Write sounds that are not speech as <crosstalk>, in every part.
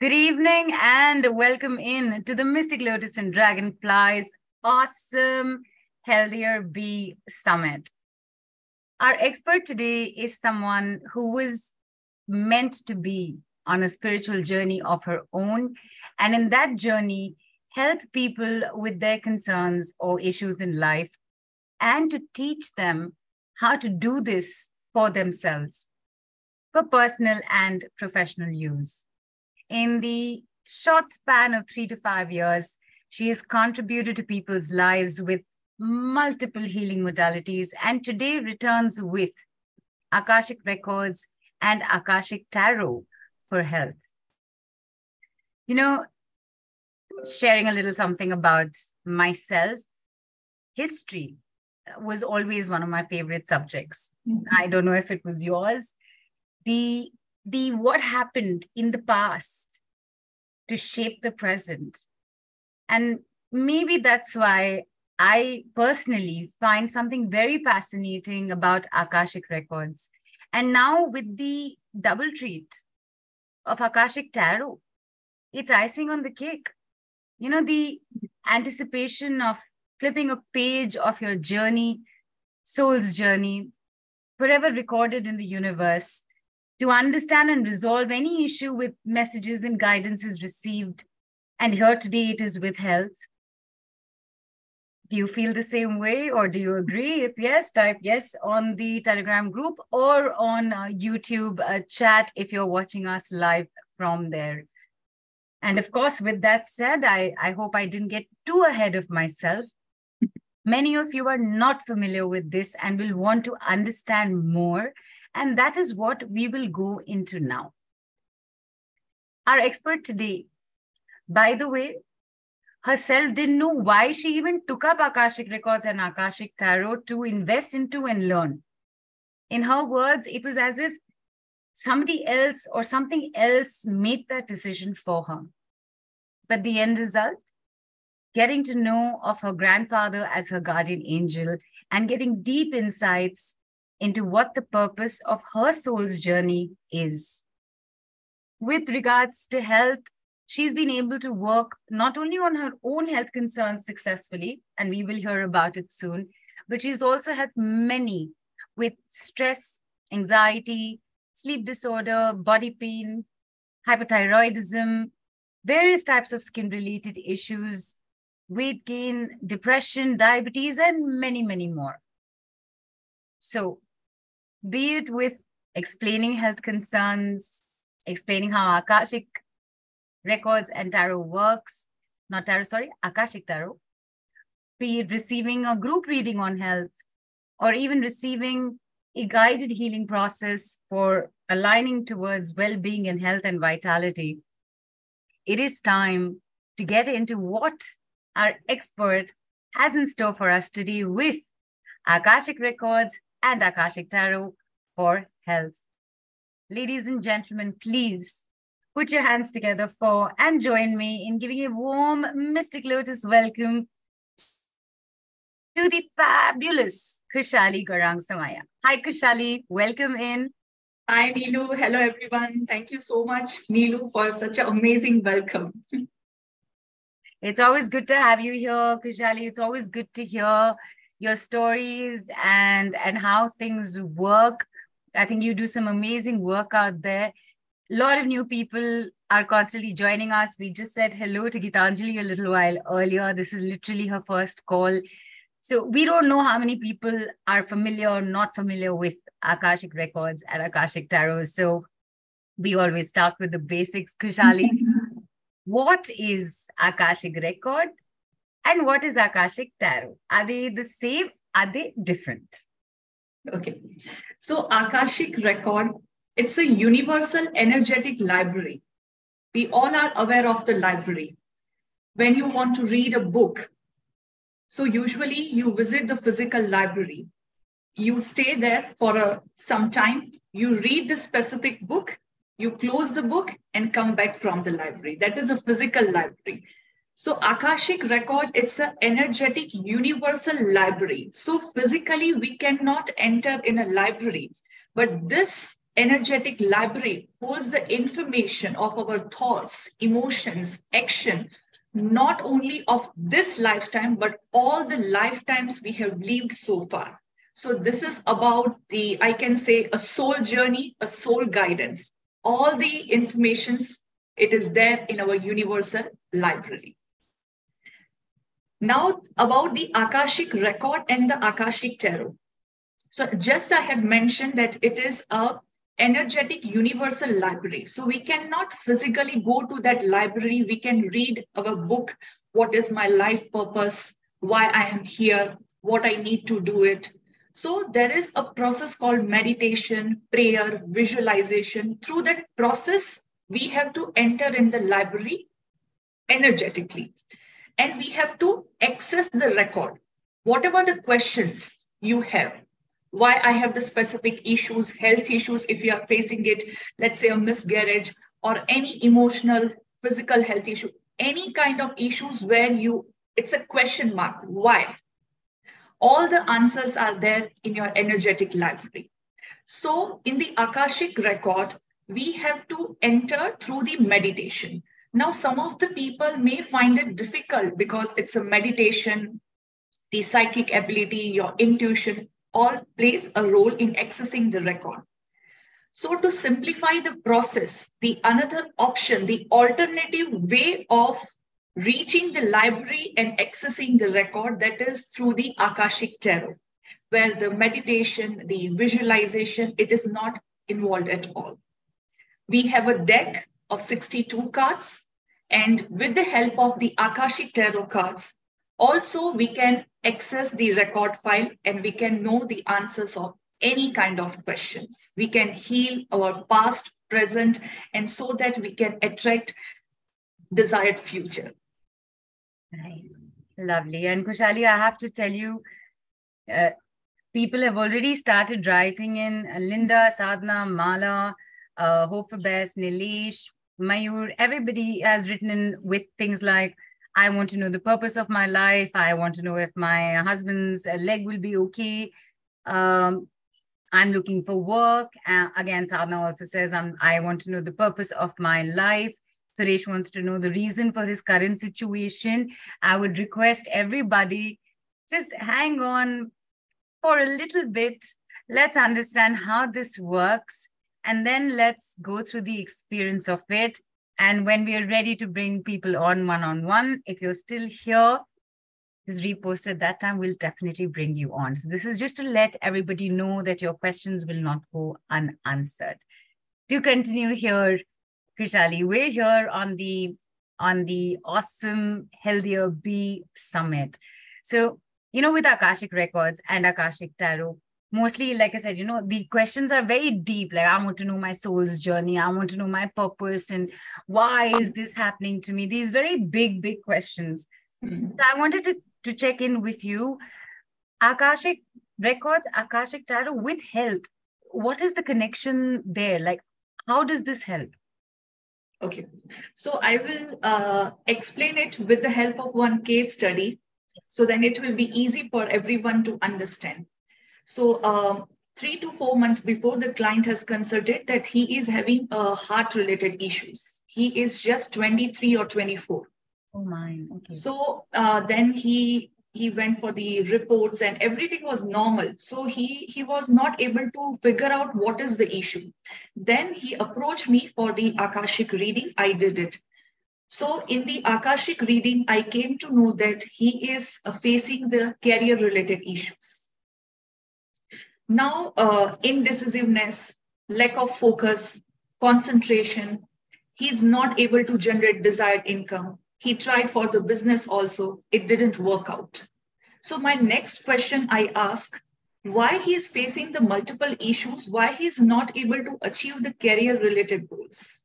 Good evening and welcome in to the Mystic Lotus and Dragonflies awesome Healthier Bee Summit. Our expert today is someone who was meant to be on a spiritual journey of her own. And in that journey, help people with their concerns or issues in life and to teach them how to do this for themselves for personal and professional use. In the short span of three to five years, she has contributed to people's lives with multiple healing modalities and today returns with Akashic Records and Akashic Tarot for health. You know, sharing a little something about myself, history was always one of my favorite subjects. Mm-hmm. I don't know if it was yours. The the what happened in the past to shape the present. And maybe that's why I personally find something very fascinating about Akashic records. And now with the double treat of Akashic Tarot, it's icing on the cake. You know, the anticipation of flipping a page of your journey, soul's journey, forever recorded in the universe, to understand and resolve any issue with messages and guidances received. And here today it is with health. Do you feel the same way or do you agree? If yes, type yes on the Telegram group or on uh, YouTube uh, chat if you're watching us live from there. And of course, with that said, I, I hope I didn't get too ahead of myself. <laughs> Many of you are not familiar with this and will want to understand more. And that is what we will go into now. Our expert today, by the way, herself didn't know why she even took up Akashic Records and Akashic Tarot to invest into and learn. In her words, it was as if somebody else or something else made that decision for her. But the end result, getting to know of her grandfather as her guardian angel and getting deep insights into what the purpose of her soul's journey is. With regards to health, she's been able to work not only on her own health concerns successfully, and we will hear about it soon, but she's also helped many with stress, anxiety, sleep disorder, body pain, hypothyroidism, various types of skin related issues, weight gain, depression, diabetes, and many, many more. So, be it with explaining health concerns, explaining how Akashic records and tarot works, not tarot, sorry, Akashic tarot, be it receiving a group reading on health, or even receiving a guided healing process for aligning towards well being and health and vitality. It is time to get into what our expert has in store for us today with Akashic Records and Akashic Tarot for health. Ladies and gentlemen, please put your hands together for and join me in giving a warm Mystic Lotus welcome to the fabulous Khushaali Gaurrang Somaiya. Hi, Khushaali. Welcome in. Hi, Neelu. Hello, everyone. Thank you so much, Neelu, for such an amazing welcome. <laughs> It's always good to have you here, Khushaali. It's always good to hear your stories and and how things work. I think you do some amazing work out there. A lot of new people are constantly joining us. We just said hello to Gitanjali a little while earlier. This is literally her first call. So we don't know how many people are familiar or not familiar with Akashic records and Akashic tarot. So we always start with the basics. Khushaali, <laughs> what is Akashic record and what is Akashic tarot? Are they the same? Are they different? Okay. So Akashic record, it's a universal energetic library. We all are aware of the library. When you want to read a book, so usually you visit the physical library. You stay there for a, some time. You read the specific book you close the book and come back from the library. That is a physical library. So Akashic record, it's an energetic universal library. So physically, we cannot enter in a library. But this energetic library holds the information of our thoughts, emotions, action, not only of this lifetime, but all the lifetimes we have lived so far. So this is about the, I can say, a soul journey, a soul guidance. All the informations, it is there in our universal library. Now about the Akashic record and the Akashic tarot. So just I had mentioned that it is a energetic universal library. So we cannot physically go to that library. We can read our book, what is my life purpose, why I am here, what I need to do it. So there is a process called meditation, prayer, visualization. Through that process, we have to enter in the library energetically. And we have to access the record. Whatever the questions you have, why I have the specific issues, health issues, if you are facing it, let's say a miscarriage or any emotional, physical health issue, any kind of issues where you, it's a question mark. Why? All the answers are there in your energetic library. So in the Akashic record, we have to enter through the meditation. Now, some of the people may find it difficult because it's a meditation, the psychic ability, your intuition, all plays a role in accessing the record. So to simplify the process, the another option, the alternative way of reaching the library and accessing the record that is through the Akashic Tarot, where the meditation, the visualization, it is not involved at all. We have a deck of 62 cards and with the help of the Akashic Tarot cards, also, we can access the record file and we can know the answers of any kind of questions. We can heal our past, present, and so that we can attract desired future. Right. Lovely. And Khushaali, I have to tell you, uh, people have already started writing in Linda, Sadhna, Mala, uh, Hope for Best, Nilesh, Mayur, everybody has written in with things like, I want to know the purpose of my life. I want to know if my husband's leg will be okay. Um, I'm looking for work. Uh, again, Sadhna also says, I'm, I want to know the purpose of my life. Suresh wants to know the reason for his current situation. I would request everybody just hang on for a little bit. Let's understand how this works. And then let's go through the experience of it and when we are ready to bring people on one on one, if you're still here, just repost at that time, we'll definitely bring you on. So this is just to let everybody know that your questions will not go unanswered. To continue here, Khushaali, we're here on the on the awesome Healthier Be Summit. So, you know, with Akashic Records and Akashic Tarot, mostly like i said you know the questions are very deep. Like i want to know my soul's journey. I want to know my purpose and why is this happening to me? These very big big questions. Mm-hmm. so i wanted to, to check in with you. Akashic records akashic tarot with health what is the connection there? Like how does this help? Okay. So i will uh, explain it with the help of one case study so then it will be easy for everyone to understand so um, three to four months before the client has consulted that he is having uh, heart related issues. He is just 23 or 24. Oh my. Okay. So uh, then he he went for the reports and everything was normal so he he was not able to figure out what is the issue then he approached me for the akashic reading i did it so in the akashic reading i came to know that he is facing the career related issues now, uh, indecisiveness, lack of focus, concentration, he's not able to generate desired income. He tried for the business also, it didn't work out. So my next question I ask, why he is facing the multiple issues, why he is not able to achieve the career related goals.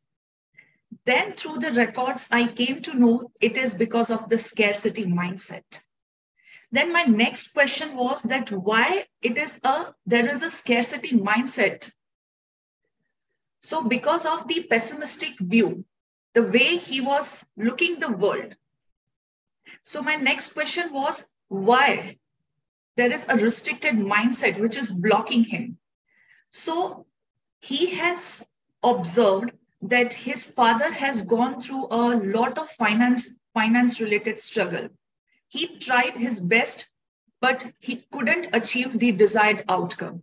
Then through the records, I came to know it is because of the scarcity mindset. Then my next question was that why it is a there is a scarcity mindset. So because of the pessimistic view, the way he was looking the world. So my next question was why there is a restricted mindset which is blocking him. So he has observed that his father has gone through a lot of finance finance related struggle he tried his best but he couldn't achieve the desired outcome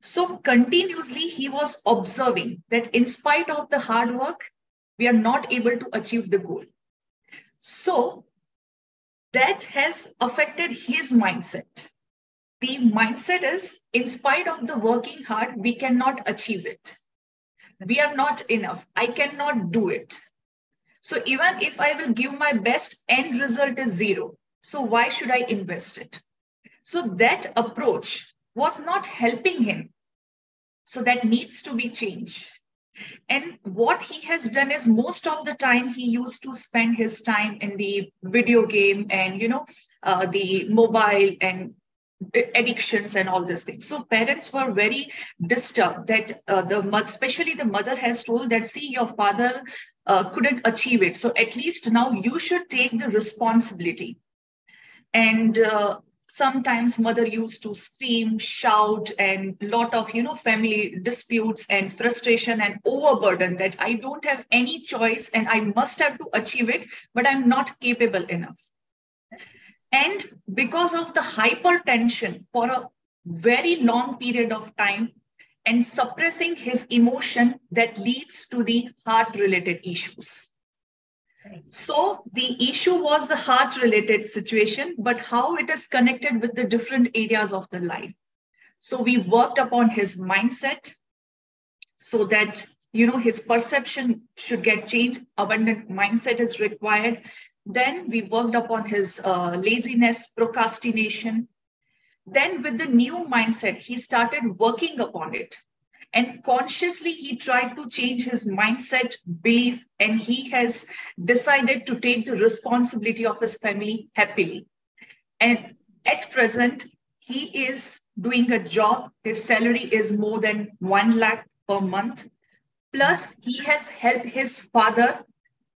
so continuously he was observing that in spite of the hard work we are not able to achieve the goal so that has affected his mindset the mindset is in spite of the working hard we cannot achieve it we are not enough. I cannot do it. So even if I will give my best, end result is zero. So why should I invest it? So that approach was not helping him. So that needs to be changed. And what he has done is most of the time he used to spend his time in the video game and you know uh, the mobile and addictions and all these things. So parents were very disturbed that uh, the especially the mother has told that see your father uh, couldn't achieve it. So at least now you should take the responsibility. And uh, sometimes mother used to scream, shout, and lot of you know family disputes and frustration and overburden that I don't have any choice and I must have to achieve it, but I'm not capable enough. And because of the hypertension for a very long period of time and suppressing his emotion that leads to the heart related issues. So the issue was the heart related situation, but how it is connected with the different areas of the life. So we worked upon his mindset so that you know his perception should get changed abundant mindset is required then we worked upon his uh, laziness, procrastination. Then, with the new mindset, he started working upon it. And consciously, he tried to change his mindset, belief, and he has decided to take the responsibility of his family happily. And at present, he is doing a job. His salary is more than 1 lakh per month. Plus, he has helped his father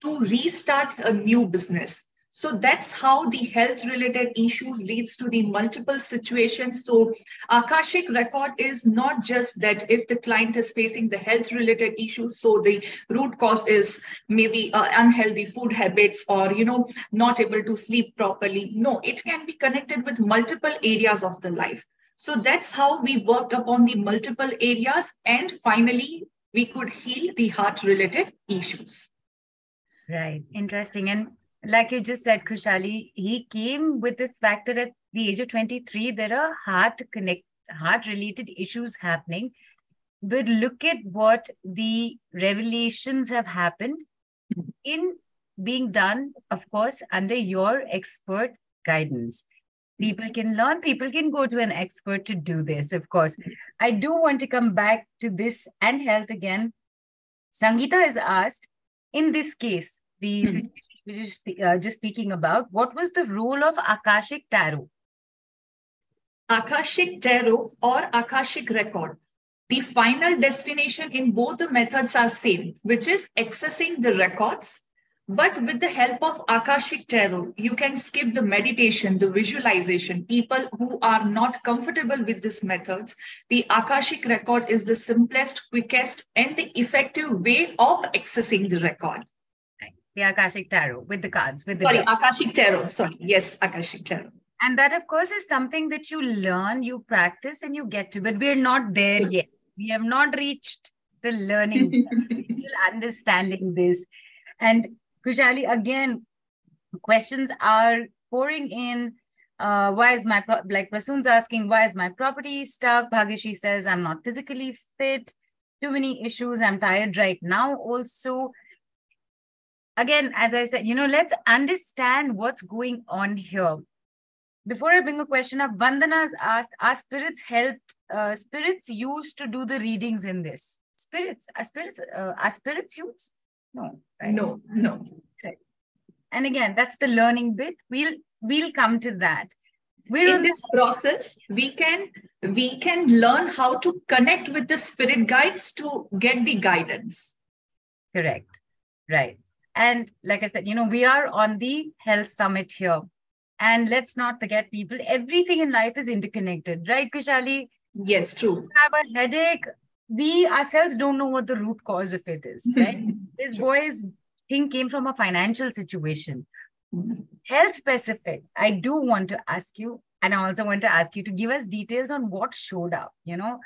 to restart a new business. So that's how the health related issues leads to the multiple situations. So Akashic record is not just that if the client is facing the health related issues, so the root cause is maybe uh, unhealthy food habits or, you know, not able to sleep properly. No, it can be connected with multiple areas of the life. So that's how we worked upon the multiple areas and finally we could heal the heart related issues. Right. Interesting. And like you just said, Khushaali, he came with this fact that at the age of 23, there are heart connect heart related issues happening. But look at what the revelations have happened in being done, of course, under your expert guidance. People can learn, people can go to an expert to do this, of course. I do want to come back to this and health again. Sangeeta is asked, in this case, the mm-hmm. situation we just, uh, just speaking about, what was the role of Akashic Tarot? Akashic Tarot or Akashic Record. The final destination in both the methods are same, which is accessing the records. But with the help of Akashic Tarot, you can skip the meditation, the visualization. People who are not comfortable with these methods, the Akashic record is the simplest, quickest, and the effective way of accessing the record the Akashic Tarot with the cards. With Sorry, the Akashic Tarot. Sorry. Yes, Akashic Tarot. And that, of course, is something that you learn, you practice, and you get to. But we're not there yet. We have not reached the learning, <laughs> still understanding this. And Khushaali, again, questions are pouring in. Uh, why is my like Prasoon's asking why is my property stuck? Bhagishi says I'm not physically fit. Too many issues. I'm tired right now. Also, again, as I said, you know, let's understand what's going on here. Before I bring a question up, Vandana's asked, are spirits helped, uh, spirits used to do the readings in this? Spirits, are spirits, uh, are spirits used? No, right? No, no. Right. And again, that's the learning bit. We'll, we'll come to that. We're in this process, we can we can learn how to connect with the spirit guides to get the guidance. Correct. Right. And like I said, you know, we are on the health summit here. And let's not forget, people, everything in life is interconnected, right, Khushaali? Yes, true. You have a headache, we ourselves don't know what the root cause of it is, right? <laughs> this boy's thing came from a financial situation. Health specific, I do want to ask you, and I also want to ask you to give us details on what showed up. You know,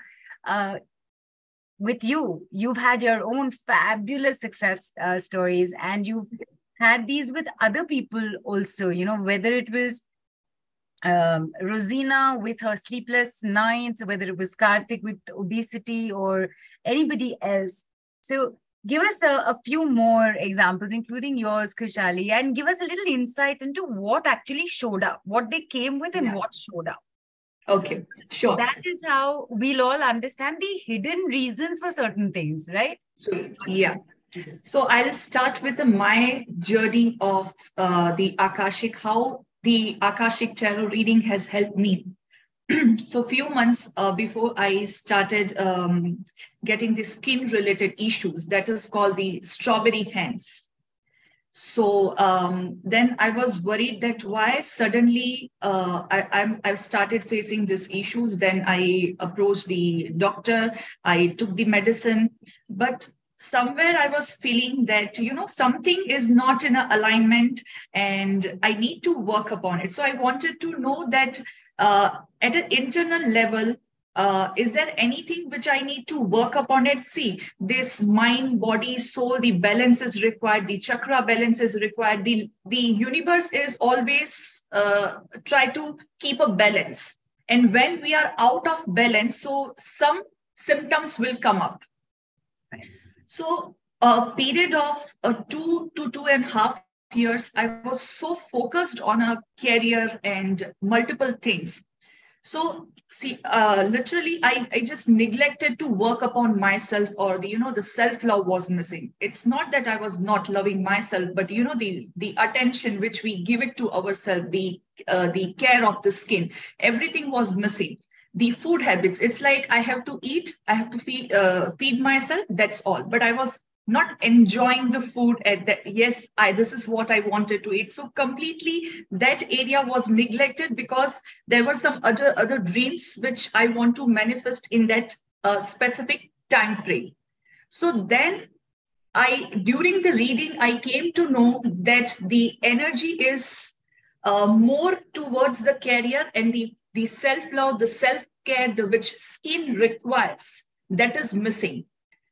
uh, with you, you've had your own fabulous success uh, stories, and you've had these with other people also. You know, whether it was um, Rosina with her sleepless nights, whether it was Karthik with obesity or anybody else. So give us a, a, few more examples, including yours, Khushaali, and give us a little insight into what actually showed up, what they came with, and yeah. what showed up. Okay, sure. That is how we'll all understand the hidden reasons for certain things, right? So, yeah. So I'll start with the, my journey of uh, the Akashic, how the Akashic Tarot reading has helped me. <clears throat> so a few months uh, before I started um, getting the skin related issues, that is called the strawberry hands. So um, then I was worried that why suddenly uh, I, I'm, I've started facing these issues. Then I approached the doctor, I took the medicine, but somewhere i was feeling that you know something is not in alignment and i need to work upon it. So i wanted to know that uh, at an internal level uh, is there anything which i need to work upon it? See this mind body soul the balance is required the chakra balance is required. The the universe is always uh, try to keep a balance. And when we are out of balance so some symptoms will come up so a period of uh, two to two and a half years, I was so focused on a career and multiple things. So see, uh, literally, I, I just neglected to work upon myself or the, you know, the self-love was missing. It's not that I was not loving myself, but you know, the, the attention which we give it to ourselves, the, uh, the care of the skin, everything was missing the food habits. It's like i have to eat i have to feed uh, feed myself. That's all. But i was not enjoying the food at that yes i this is what i wanted to eat. So completely that area was neglected because there were some other other dreams which i want to manifest in that uh, specific time frame. So then i during the reading i came to know that the energy is uh, more towards the career and the the self-love, the self-care, the which skin requires, that is missing.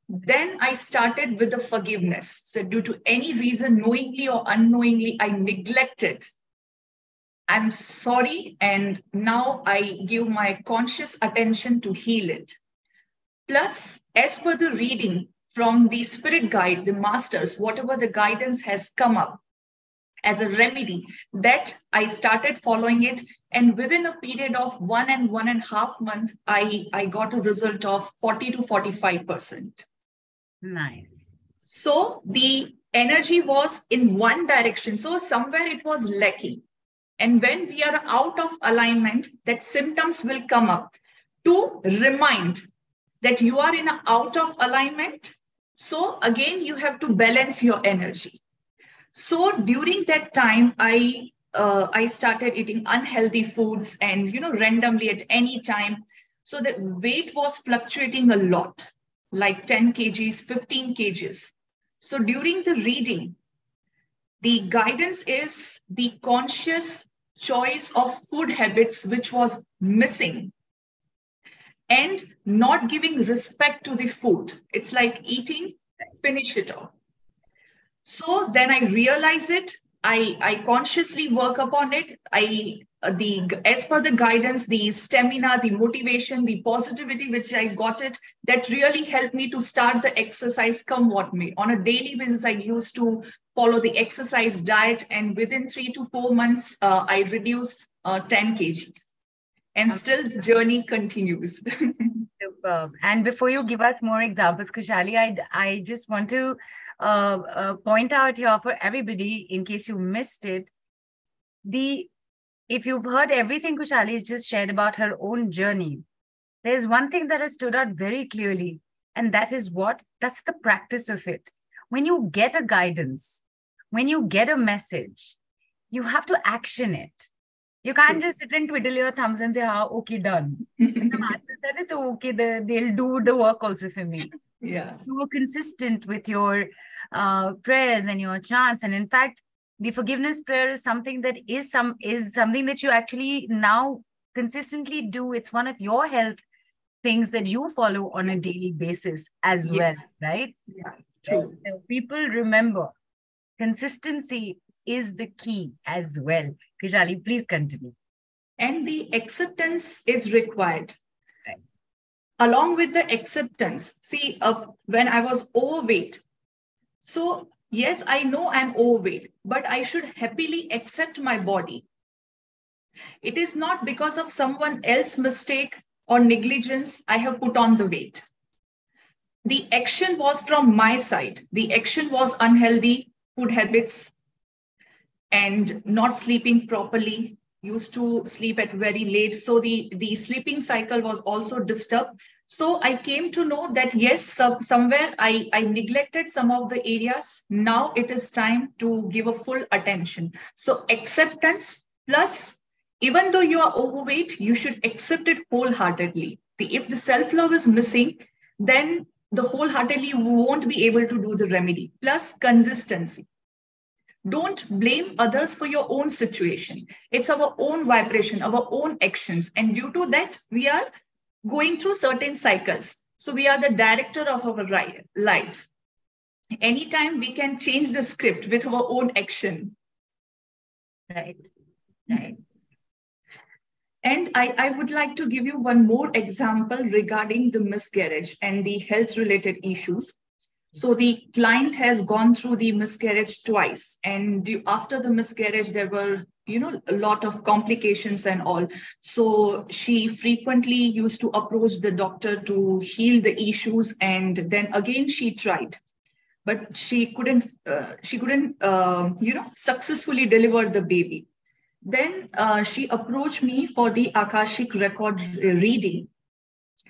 Then I started with the forgiveness. So due to any reason, knowingly or unknowingly, I neglected. I'm sorry. And now I give my conscious attention to heal it. Plus, as per the reading from the spirit guide, the masters, whatever the guidance has come up, as a remedy that I started following it. And within a period of one and one and a half month, I, I got a result of 40 to 45%. Nice. So the energy was in one direction. So somewhere it was lacking. And when we are out of alignment, that symptoms will come up to remind that you are in an out of alignment. So again, you have to balance your energy. So during that time, I uh, I started eating unhealthy foods and you know randomly at any time. So the weight was fluctuating a lot, like 10 kgs, 15 kgs. So during the reading, the guidance is the conscious choice of food habits which was missing and not giving respect to the food. It's like eating, finish it off. So then I realize it. I, I consciously work upon it. I uh, the as per the guidance, the stamina, the motivation, the positivity which I got it, that really helped me to start the exercise come what may. On a daily basis, I used to follow the exercise diet, and within three to four months, uh, I reduced uh, 10 kgs. And still the journey continues. <laughs> Superb. And before you give us more examples, khushaali I, I just want to point out here for everybody in case you missed it. The if you've heard everything Khushaali has just shared about her own journey, there's one thing that has stood out very clearly, and that is what? That's the practice of it. When you get a guidance, when you get a message, you have to action it. You can't just sit and twiddle your thumbs and say, "Ah, okay, done." <laughs> and the master said, "It's okay. The, they'll do the work also for me." Yeah. You were consistent with your uh, prayers and your chants, and in fact, the forgiveness prayer is something that is some is something that you actually now consistently do. It's one of your health things that you follow on a daily basis as Yes. well, right? Yeah. True. So people remember consistency is the key as well. Khushaali, please continue. and the acceptance is required. Along with the acceptance. See uh, when i was overweight. So yes i know i'm overweight but i should happily accept my body. It is not because of someone else's mistake or negligence i have put on the weight. The action was from my side. The action was unhealthy food habits and not sleeping properly used to sleep at very late. So the the sleeping cycle was also disturbed. So i came to know that yes some, somewhere i i neglected some of the areas. Now it is time to give a full attention. So acceptance plus even though you are overweight you should accept it wholeheartedly. The, if the self love is missing then the wholeheartedly won't be able to do the remedy. Plus consistency don't blame others for your own situation. It's our own vibration our own actions. And due to that we are going through certain cycles. So we are the director of our life. Anytime we can change the script with our own action. Right. Right. and I, I would like to give you one more example regarding the miscarriage and the health related issues so the client has gone through the miscarriage twice, and after the miscarriage, there were you know a lot of complications and all. So she frequently used to approach the doctor to heal the issues, and then again she tried, but she couldn't. Uh, she couldn't uh, you know successfully deliver the baby. Then uh, she approached me for the Akashic record reading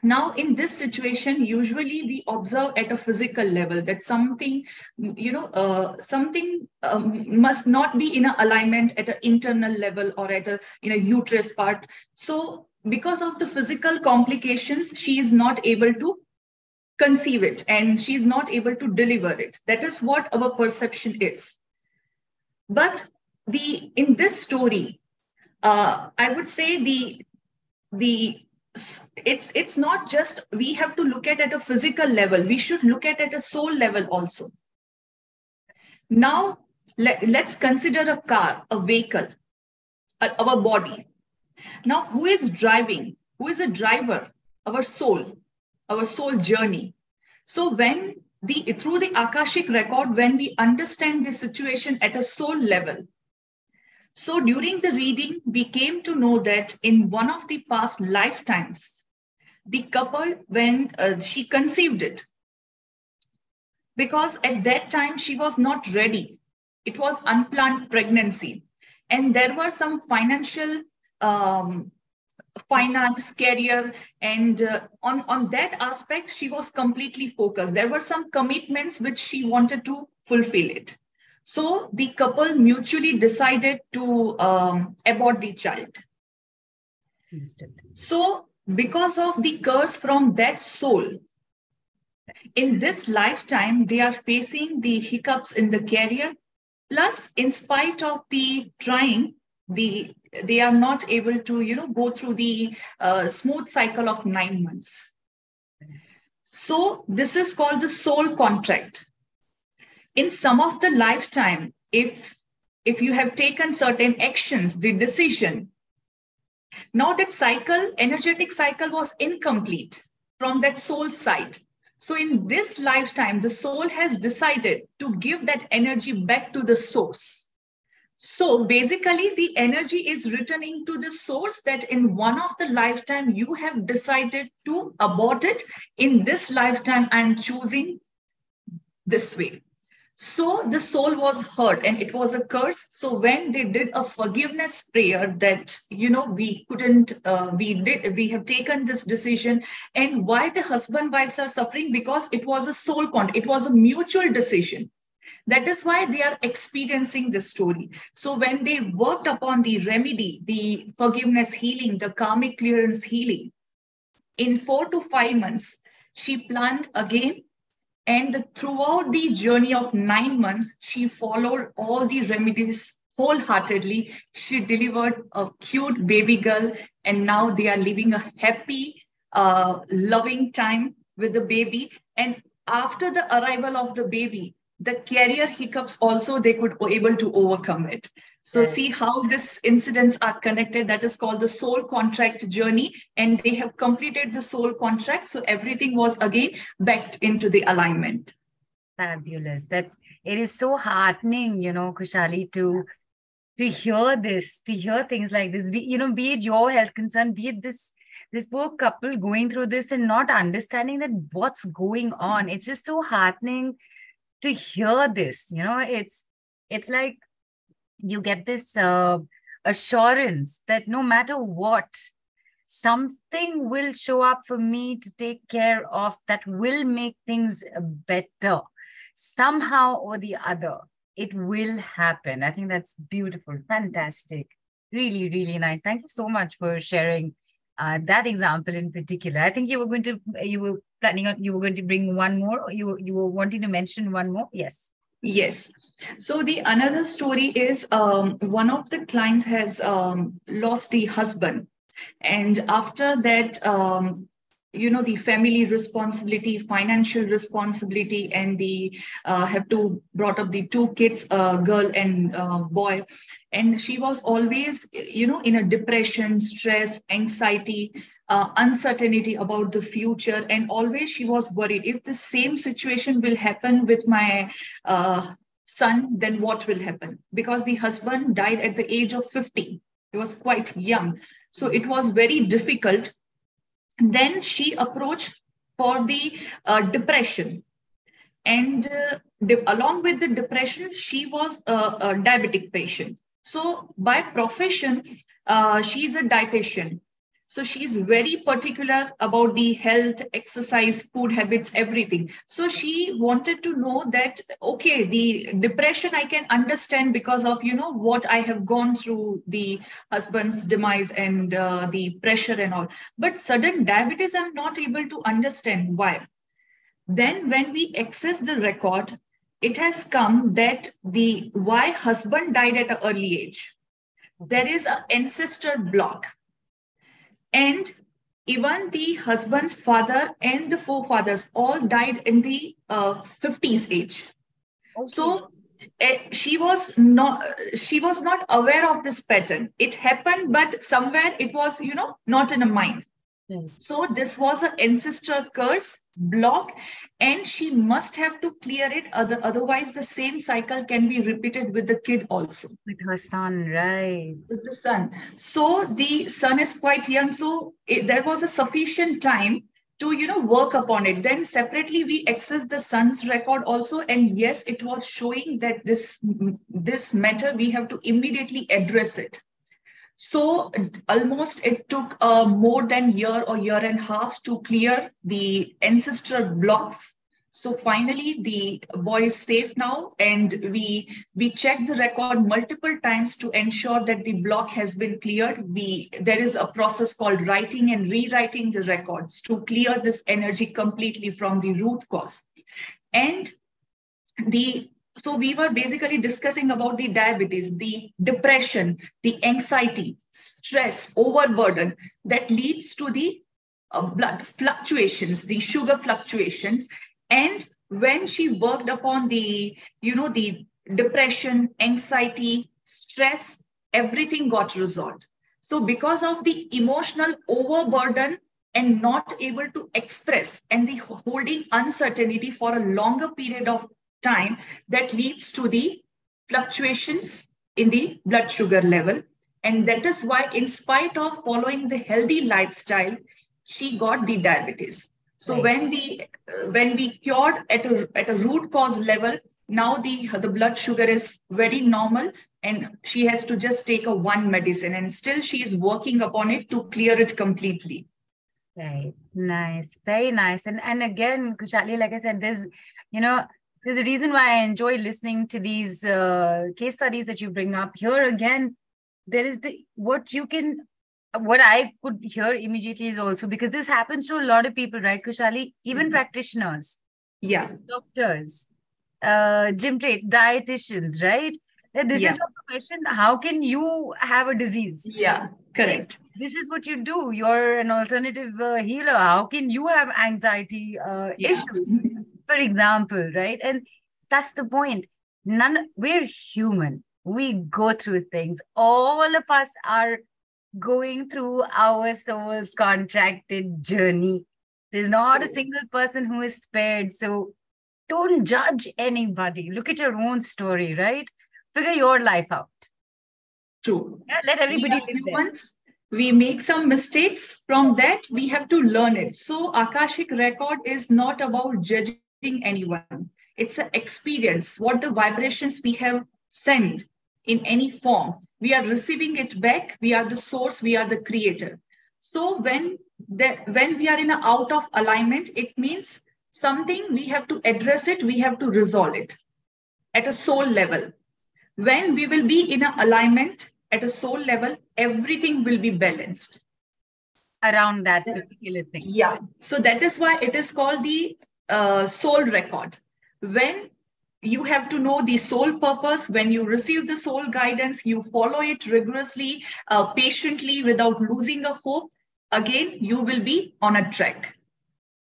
now in this situation usually we observe at a physical level that something you know uh, something um, must not be in alignment at an internal level or at a in a uterus part. So because of the physical complications she is not able to conceive it and she is not able to deliver it. That is what our perception is. But the in this story uh, i would say the the it's it's not just we have to look at at a physical level. We should look at at a soul level also. Now let, let's consider a car a vehicle uh, our body. Now who is driving? Who is a driver? Our soul our soul journey. So when the through the akashic record when we understand the situation at a soul level so during the reading, we came to know that in one of the past lifetimes, the couple, when uh, she conceived it, because at that time she was not ready. It was unplanned pregnancy. And there were some financial, um, finance, career, and uh, on, on that aspect, she was completely focused. There were some commitments which she wanted to fulfill it. So the couple mutually decided to um, abort the child. So, because of the curse from that soul, in this lifetime, they are facing the hiccups in the career. Plus, in spite of the trying, the they are not able to, you know, go through the uh, smooth cycle of nine months. So, this is called the soul contract in some of the lifetime if if you have taken certain actions the decision now that cycle energetic cycle was incomplete from that soul side. So in this lifetime the soul has decided to give that energy back to the source. So basically the energy is returning to the source that in one of the lifetime you have decided to abort it in this lifetime i'm choosing this way so the soul was hurt and it was a curse so when they did a forgiveness prayer that you know we couldn't uh, we did we have taken this decision and why the husband wives are suffering because it was a soul con it was a mutual decision That is why they are experiencing this story. So when they worked upon the remedy, the forgiveness healing, the karmic clearance healing, in four to five months, she planned again. And throughout the journey of nine months, she followed all the remedies wholeheartedly. She delivered a cute baby girl, and now they are living a happy, uh, loving time with the baby. And after the arrival of the baby, the carrier hiccups also they could able to overcome it so right. see how these incidents are connected that is called the soul contract journey and they have completed the soul contract so everything was again backed into the alignment. Fabulous. That it is so heartening you know khushaali to to hear this to hear things like this. Be you know be it your health concern be it this this poor couple going through this and not understanding that what's going on. It's just so heartening to hear this you know it's it's like you get this uh, assurance that no matter what something will show up for me to take care of that will make things better. Somehow or the other it will happen. I think that's beautiful fantastic. Really really nice. Thank you so much for sharing uh, that example in particular. I think you were going to you were planning on you were going to bring one more you you were wanting to mention one more? Yes yes. So the another story is um, one of the clients has um, lost the husband. And after that um, you know the family responsibility financial responsibility and the uh, have to brought up the two kids uh, girl and uh, boy. And she was always you know in a depression stress anxiety uh, uncertainty about the future. And always she was worried if the same situation will happen with my uh, son then what will happen? Because the husband died at the age of 50 he was quite young. So it was very difficult. Then she approached for the uh, depression. And uh, along with the depression she was a, a diabetic patient. So by profession uh, she is a dietitian so she's very particular about the health, exercise, food habits, everything. So she wanted to know that, okay, the depression I can understand because of, you know, what I have gone through the husband's demise and uh, the pressure and all. But sudden diabetes, I'm not able to understand why. Then when we access the record, it has come that the why husband died at an early age. There is an ancestor block and even the husband's father and the forefathers all died in the uh, 50s age. Okay. so uh, she was not she was not aware of this pattern. It happened but somewhere it was you know not in a mind mm. so this was an ancestor curse block and she must have to clear it other, otherwise the same cycle can be repeated with the kid also. With her son right. With the son. So the son is quite young so it, there was a sufficient time to you know work upon it. Then separately we access the son's record also and yes it was showing that this this matter we have to immediately address it so almost it took uh, more than year or year and a half to clear the ancestral blocks. So finally, the boy is safe now, and we we checked the record multiple times to ensure that the block has been cleared. We there is a process called writing and rewriting the records to clear this energy completely from the root cause. And the so we were basically discussing about the diabetes the depression the anxiety stress overburden that leads to the uh, blood fluctuations the sugar fluctuations. And when she worked upon the you know the depression anxiety stress everything got resolved. So because of the emotional overburden and not able to express and the holding uncertainty for a longer period of time that leads to the fluctuations in the blood sugar level. And that is why, in spite of following the healthy lifestyle, she got the diabetes. So right. when the uh, when we cured at a at a root cause level, now the the blood sugar is very normal, and she has to just take a one medicine, and still she is working upon it to clear it completely. Right, nice, very nice, and and again, Khushaali, like I said, there's you know there's a reason why I enjoy listening to these uh, case studies that you bring up. Here again, there is the what you can, what I could hear immediately is also because this happens to a lot of people, right, Khushaali? Even mm-hmm. practitioners, yeah, doctors, uh, gym train, dietitians, right? This yeah. is your profession. How can you have a disease? Yeah, correct. Right? This is what you do. You're an alternative uh, healer. How can you have anxiety uh, yeah. issues? For example, right? And that's the point. None, we're human. We go through things. All of us are going through our soul's contracted journey. There's not a single person who is spared. So don't judge anybody. Look at your own story, right? Figure your life out. True. Yeah, let everybody live humans. We make some mistakes. From that, we have to learn it. So, Akashic record is not about judging anyone. It's an experience, what the vibrations we have sent in any form. We are receiving it back. We are the source, we are the creator. So when the, when we are in an out of alignment, it means something we have to address it, we have to resolve it at a soul level. When we will be in an alignment at a soul level, everything will be balanced. Around that particular thing. Yeah. So that is why it is called the uh, soul record. When you have to know the soul purpose, when you receive the soul guidance, you follow it rigorously, uh, patiently, without losing a hope, again, you will be on a track.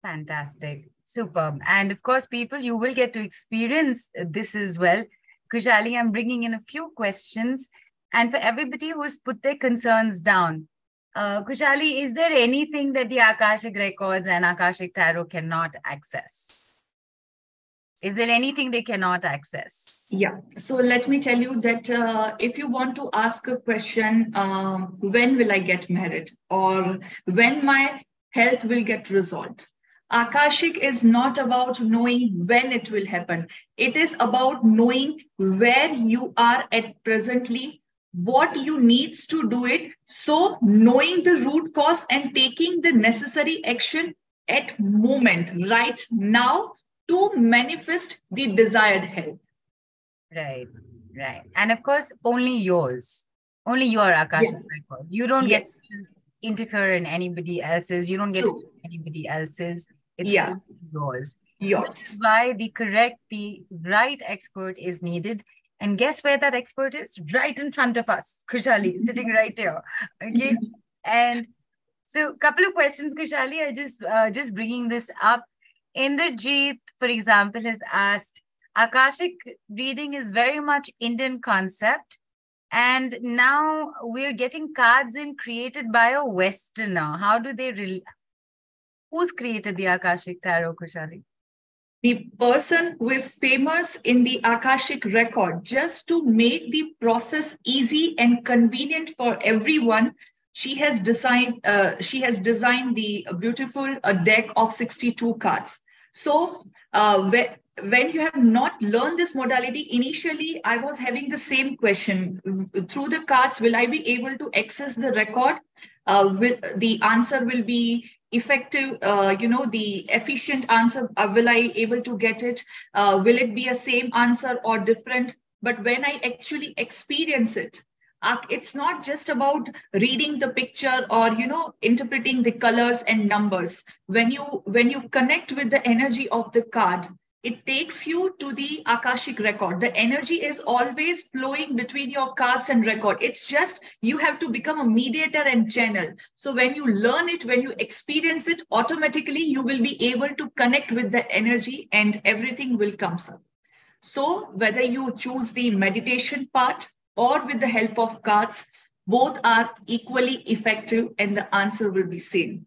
Fantastic. Superb. And of course, people, you will get to experience this as well. Khushaali, I'm bringing in a few questions. And for everybody who's put their concerns down, uh, Khushaali, is there anything that the Akashic records and Akashic tarot cannot access? Is there anything they cannot access? Yeah. So let me tell you that uh, if you want to ask a question, um, when will I get married or when my health will get resolved? Akashic is not about knowing when it will happen. It is about knowing where you are at presently what you needs to do it. So knowing the root cause and taking the necessary action at moment right now to manifest the desired health right right. And of course only yours. Only your akashic yes. record you don't yes. get to interfere in anybody else's. You don't get True. anybody else's. It's yeah. yours. Yours. Why the correct the right expert is needed and guess where that expert is? Right in front of us, Khushaali, <laughs> sitting right here. Okay. and so a couple of questions, Khushaali. I just uh, just bringing this up. Inderjeet, for example, has asked, Akashic reading is very much Indian concept. And now we're getting cards in created by a Westerner. How do they really? Who's created the Akashic Tarot, Khushaali? The person who is famous in the Akashic record, just to make the process easy and convenient for everyone, she has designed uh, she has designed the beautiful uh, deck of 62 cards. So uh, when you have not learned this modality, initially I was having the same question. Through the cards, will I be able to access the record? Uh, will, the answer will be effective uh, you know the efficient answer uh, will i able to get it? Uh, will it be a same answer or different? But when i actually experience it uh, it's not just about reading the picture or you know interpreting the colors and numbers. When you when you connect with the energy of the card it takes you to the akashic record. The energy is always flowing between your cards and record. It's just you have to become a mediator and channel. So when you learn it when you experience it automatically you will be able to connect with the energy and everything will come up so whether you choose the meditation part or with the help of cards both are equally effective and the answer will be same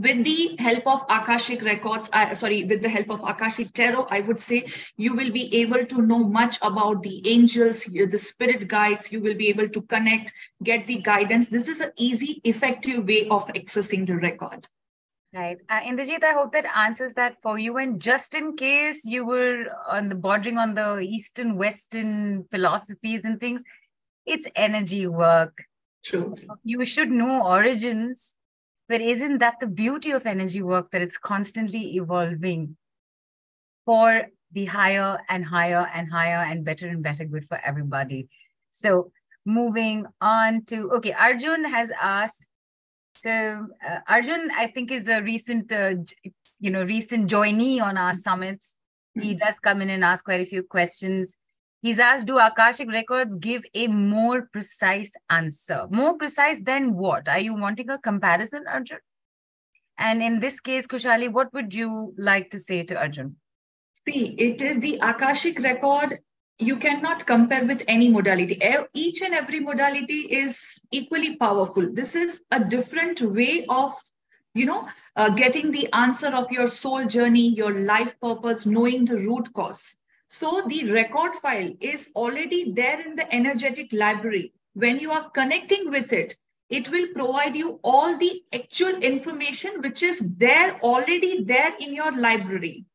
with the help of akashic records uh, sorry with the help of akashic tarot i would say you will be able to know much about the angels the spirit guides you will be able to connect get the guidance this is an easy effective way of accessing the record Right. Uh, Inderjeet, I hope that answers that for you. And just in case you were on the bordering on the Eastern Western philosophies and things, it's energy work. True. You should know origins but isn't that the beauty of energy work that it's constantly evolving for the higher and higher and higher and better and better good for everybody. So moving on to, okay, Arjun has asked, so uh, Arjun, I think is a recent, uh, you know, recent joinee on our summits. He mm-hmm. does come in and ask quite a few questions. He's asked, do Akashic records give a more precise answer? More precise than what? Are you wanting a comparison, Arjun? And in this case, Khushaali, what would you like to say to Arjun? See, it is the Akashic record you cannot compare with any modality. Each and every modality is equally powerful. This is a different way of, you know, uh, getting the answer of your soul journey, your life purpose, knowing the root cause. So the record file is already there in the energetic library. When you are connecting with it, it will provide you all the actual information which is there already there in your library.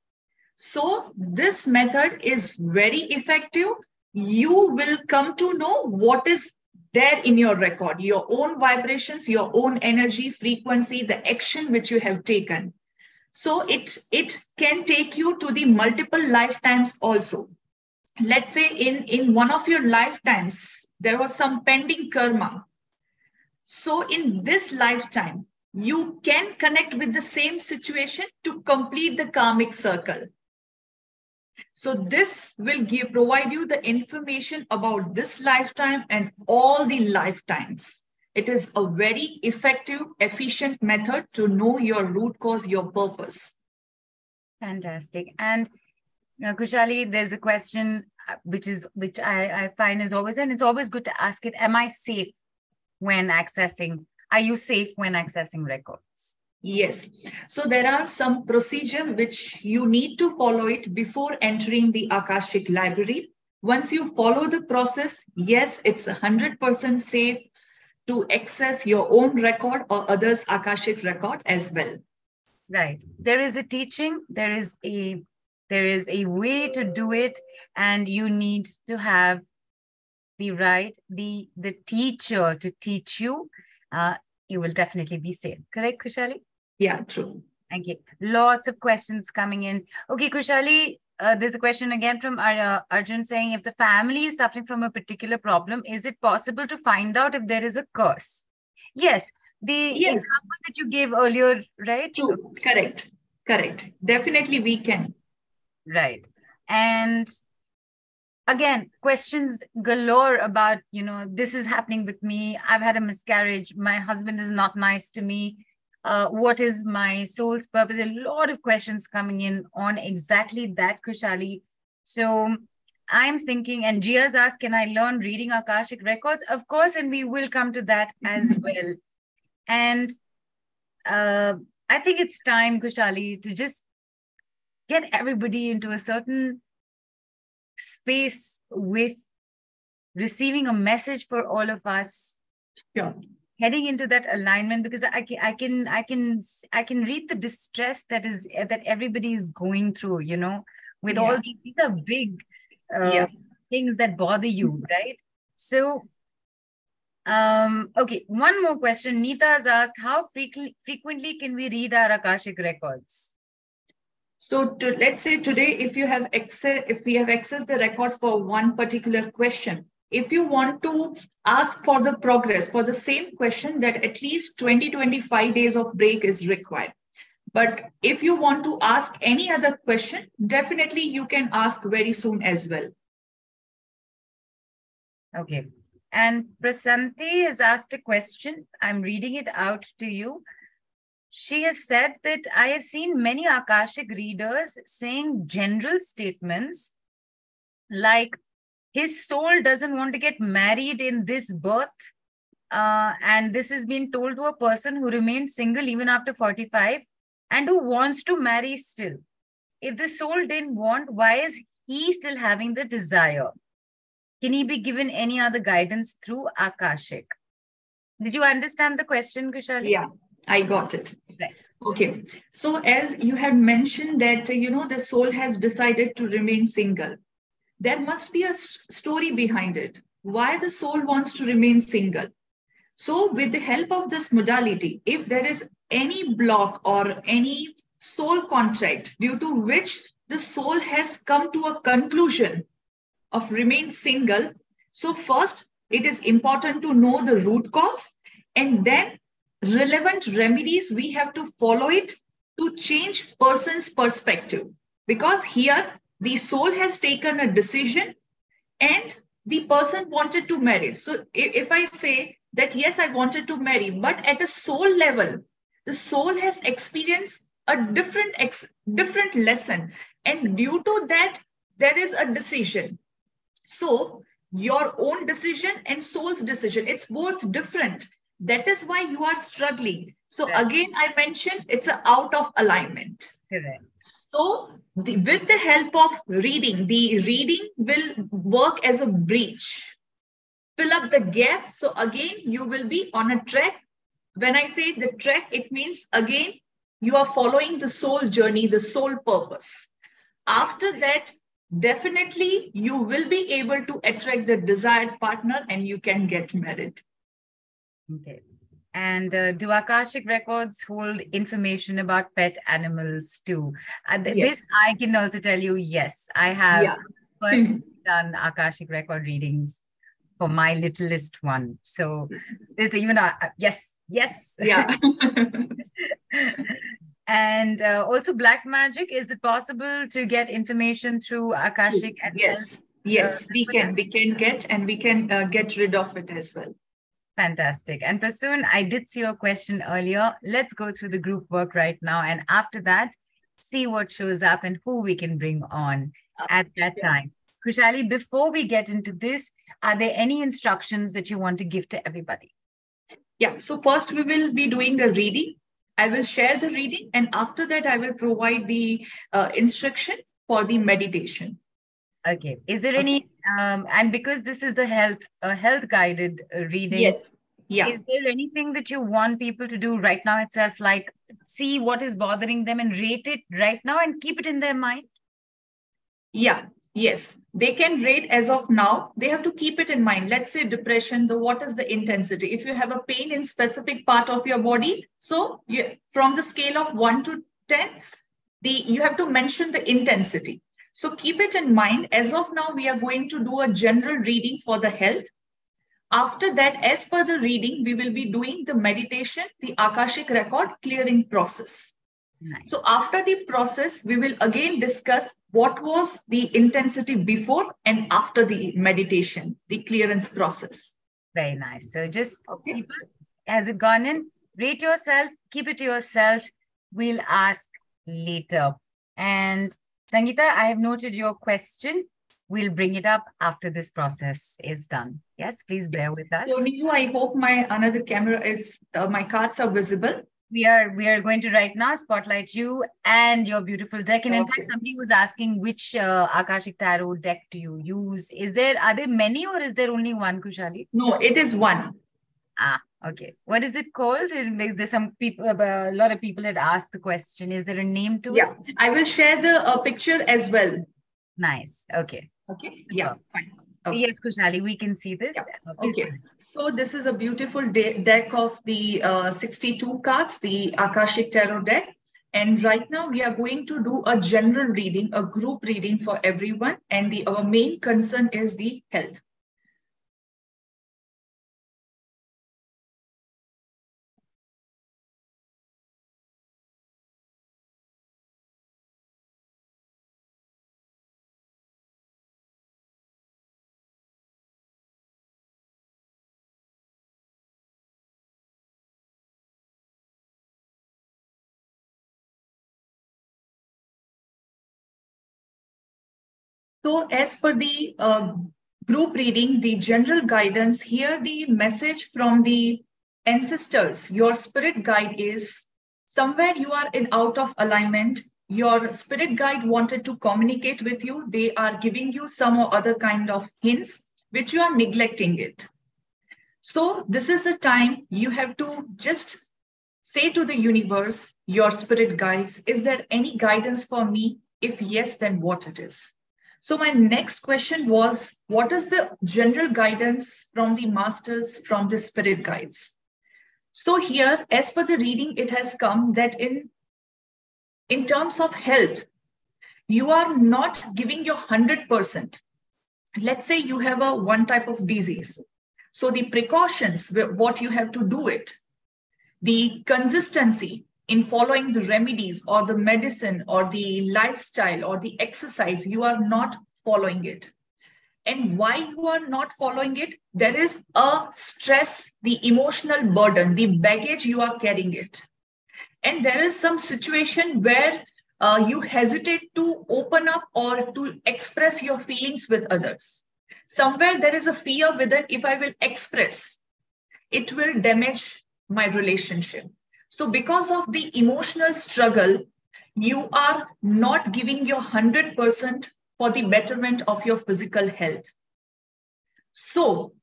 So this method is very effective. You will come to know what is there in your record, your own vibrations, your own energy, frequency, the action which you have taken. So it, it can take you to the multiple lifetimes also. Let's say in, in one of your lifetimes, there was some pending karma. So in this lifetime, you can connect with the same situation to complete the karmic circle. So this will give provide you the information about this lifetime and all the lifetimes. It is a very effective, efficient method to know your root cause, your purpose. Fantastic. And uh, Khushaali, there's a question uh, which is which I, I find is always and it's always good to ask it. Am I safe when accessing? Are you safe when accessing records? Yes. So there are some procedure which you need to follow it before entering the Akashic library. Once you follow the process, yes, it's 100% safe to access your own record or others' Akashic record as well. Right. There is a teaching, there is a there is a way to do it, and you need to have the right, the the teacher to teach you. Uh, you will definitely be safe. Correct, Khushaali? Yeah, true. Thank you. lots of questions coming in. Okay, Khushaali, uh, there's a question again from uh, Arjun saying if the family is suffering from a particular problem, is it possible to find out if there is a curse? Yes, the yes. example that you gave earlier, right? True, correct, correct. Definitely we can. Right. And again, questions galore about, you know, this is happening with me. I've had a miscarriage. My husband is not nice to me uh, what is my soul's purpose? A lot of questions coming in on exactly that, Khushaali. So I'm thinking, and Gia's asked, can I learn reading Akashic records? Of course, and we will come to that as <laughs> well. And uh, I think it's time, Khushaali, to just get everybody into a certain space with receiving a message for all of us. Sure heading into that alignment because I can, I can, I can, I can read the distress that is that everybody is going through. You know, with yeah. all these, these are big uh, yeah. things that bother you, right? So, um, okay, one more question. Nita has asked, how frequently frequently can we read our akashic records? So to, let's say today, if you have access, if we have accessed the record for one particular question, if you want to ask for the progress for the same question that at least 20 25 days of break is required. But if you want to ask any other question definitely you can ask very soon as well. Okay. And prasanti has asked a question. I'm reading it out to you. She has said that i have seen many akashic readers saying general statements like his soul doesn't want to get married in this birth. Uh, and this is being told to a person who remains single even after 45 and who wants to marry still. If the soul didn't want, why is he still having the desire? Can he be given any other guidance through Akashic? Did you understand the question, Khushaali? Yeah, I got it. Right. Okay. So as you had mentioned that, you know, the soul has decided to remain single there must be a story behind it why the soul wants to remain single so with the help of this modality if there is any block or any soul contract due to which the soul has come to a conclusion of remain single. So first, it is important to know the root cause and then relevant remedies, we have to follow it to change person's perspective. Because here, the soul has taken a decision and the person wanted to marry. So if I say that, yes, I wanted to marry, but at a soul level, the soul has experienced a different, ex- different lesson. And due to that, there is a decision. So your own decision and soul's decision, it's both different. That is why you are struggling. So again, I mentioned it's a out of alignment. Correct. So the, with the help of reading, the reading will work as a breach. Fill up the gap. So again, you will be on a track. When I say the track, it means again, you are following the soul journey, the soul purpose. After that, definitely you will be able to attract the desired partner and you can get married. Okay. And uh, do Akashic records hold information about pet animals too? Uh, th- Yes. This I can also tell you, yes, I have Yeah. personally <laughs> done Akashic record readings for my littlest one. So there's even a yes, yes. Yeah. <laughs> <laughs> and uh, also black magic. Is it possible to get information through Akashic? yes. Yes, Uh, we can, we can get and we can uh, get rid of it as well. Fantastic. And Prasoon, I did see your question earlier. Let's go through the group work right now. And after that, see what shows up and who we can bring on at that Sure. time. Khushaali, before we get into this, are there any instructions that you want to give to everybody? Yeah, so first we will be doing the reading. I will share the reading and after that I will provide the uh, instruction for the meditation. Okay. Is there Okay. any, um, and because this is the health, uh, health guided uh, reading, Yes. Yeah. is there anything that you want people to do right now itself, like see what is bothering them and rate it right now and keep it in their mind? Yeah. Yes. They can rate as of now. They have to keep it in mind. Let's say depression, the what is the intensity? If you have a pain in specific part of your body, so you, from the scale of 1 to 10, the you have to mention the intensity. So keep it in mind. As of now, we are going to do a general reading for the health. After that, as per the reading, we will be doing the meditation, the Akashic record clearing process. Nice. So after the process, we will again discuss what was the intensity before and after the meditation, the clearance process. Very nice. So just Okay. people, has it gone in? Rate yourself, keep it to yourself. We'll ask later. And Sangeeta, I have noted your question. We'll bring it up after this process is done. Yes, please bear with us. So Neelu, I hope my another camera is, uh, my cards are visible. we are we are going to right now spotlight you and your beautiful deck. And in fact, somebody was asking which uh, Akashic Tarot deck do you use? Is there are there many or is there only one, Khushaali? No, it is one. Ah, okay. What is it called? There's some people, uh, a lot of people had asked the question. Is there a name to Yeah, it? I will share the uh, picture as well. Nice. Okay. Okay, yeah, fine. Okay. yes, Khushaali, we can see this. Uh, please Okay. So this is a beautiful de- deck of the uh, 62 cards, the Akashic Tarot deck. And right now we are going to do a general reading, a group reading for everyone. And the our main concern is the health. So as per the uh, group reading, the general guidance, here the message from the ancestors, your spirit guide is somewhere you are in out of alignment. Your spirit guide wanted to communicate with you. They are giving you some or other kind of hints, which you are neglecting it. So this is a time you have to just say to the universe, your spirit guides, is there any guidance for me? If yes, then what it is? So my next question was, what is the general guidance from the masters, from the spirit guides? So here, as per the reading, it has come that in, in terms of health, you are not giving your 100%. Let's say you have a one type of disease. So the precautions, what you have to do it, the consistency in following the remedies or the medicine or the lifestyle or the exercise, you are not following it. And why you are not following it, there is a stress, the emotional burden, the baggage you are carrying it. And there is some situation where uh, you hesitate to open up or to express your feelings with others. Somewhere there is a fear within if I will express, it will damage my relationship. So, because of the emotional struggle, you are not giving your 100% for the betterment of your physical health. So,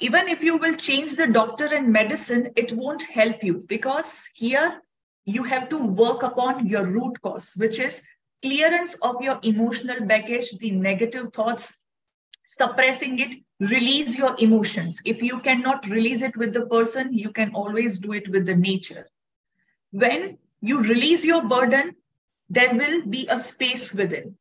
even if you will change the doctor and medicine, it won't help you because here you have to work upon your root cause, which is clearance of your emotional baggage, the negative thoughts, suppressing it, release your emotions. If you cannot release it with the person, you can always do it with the nature. When you release your burden, there will be a space within.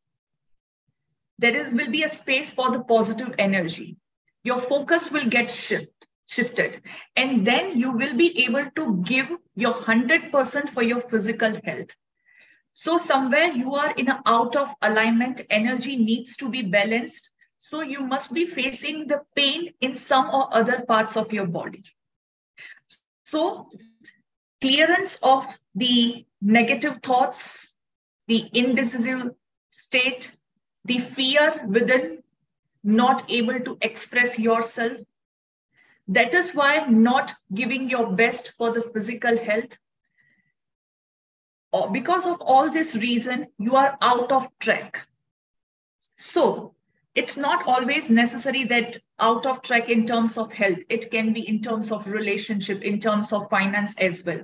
There is will be a space for the positive energy. Your focus will get shift, shifted, and then you will be able to give your 100% for your physical health. So somewhere you are in an out of alignment, energy needs to be balanced so you must be facing the pain in some or other parts of your body. So clearance of the negative thoughts, the indecisive state, the fear within not able to express yourself. That is why not giving your best for the physical health. Or because of all this reason, you are out of track. So it's not always necessary that out of track in terms of health. It can be in terms of relationship in terms of finance as well.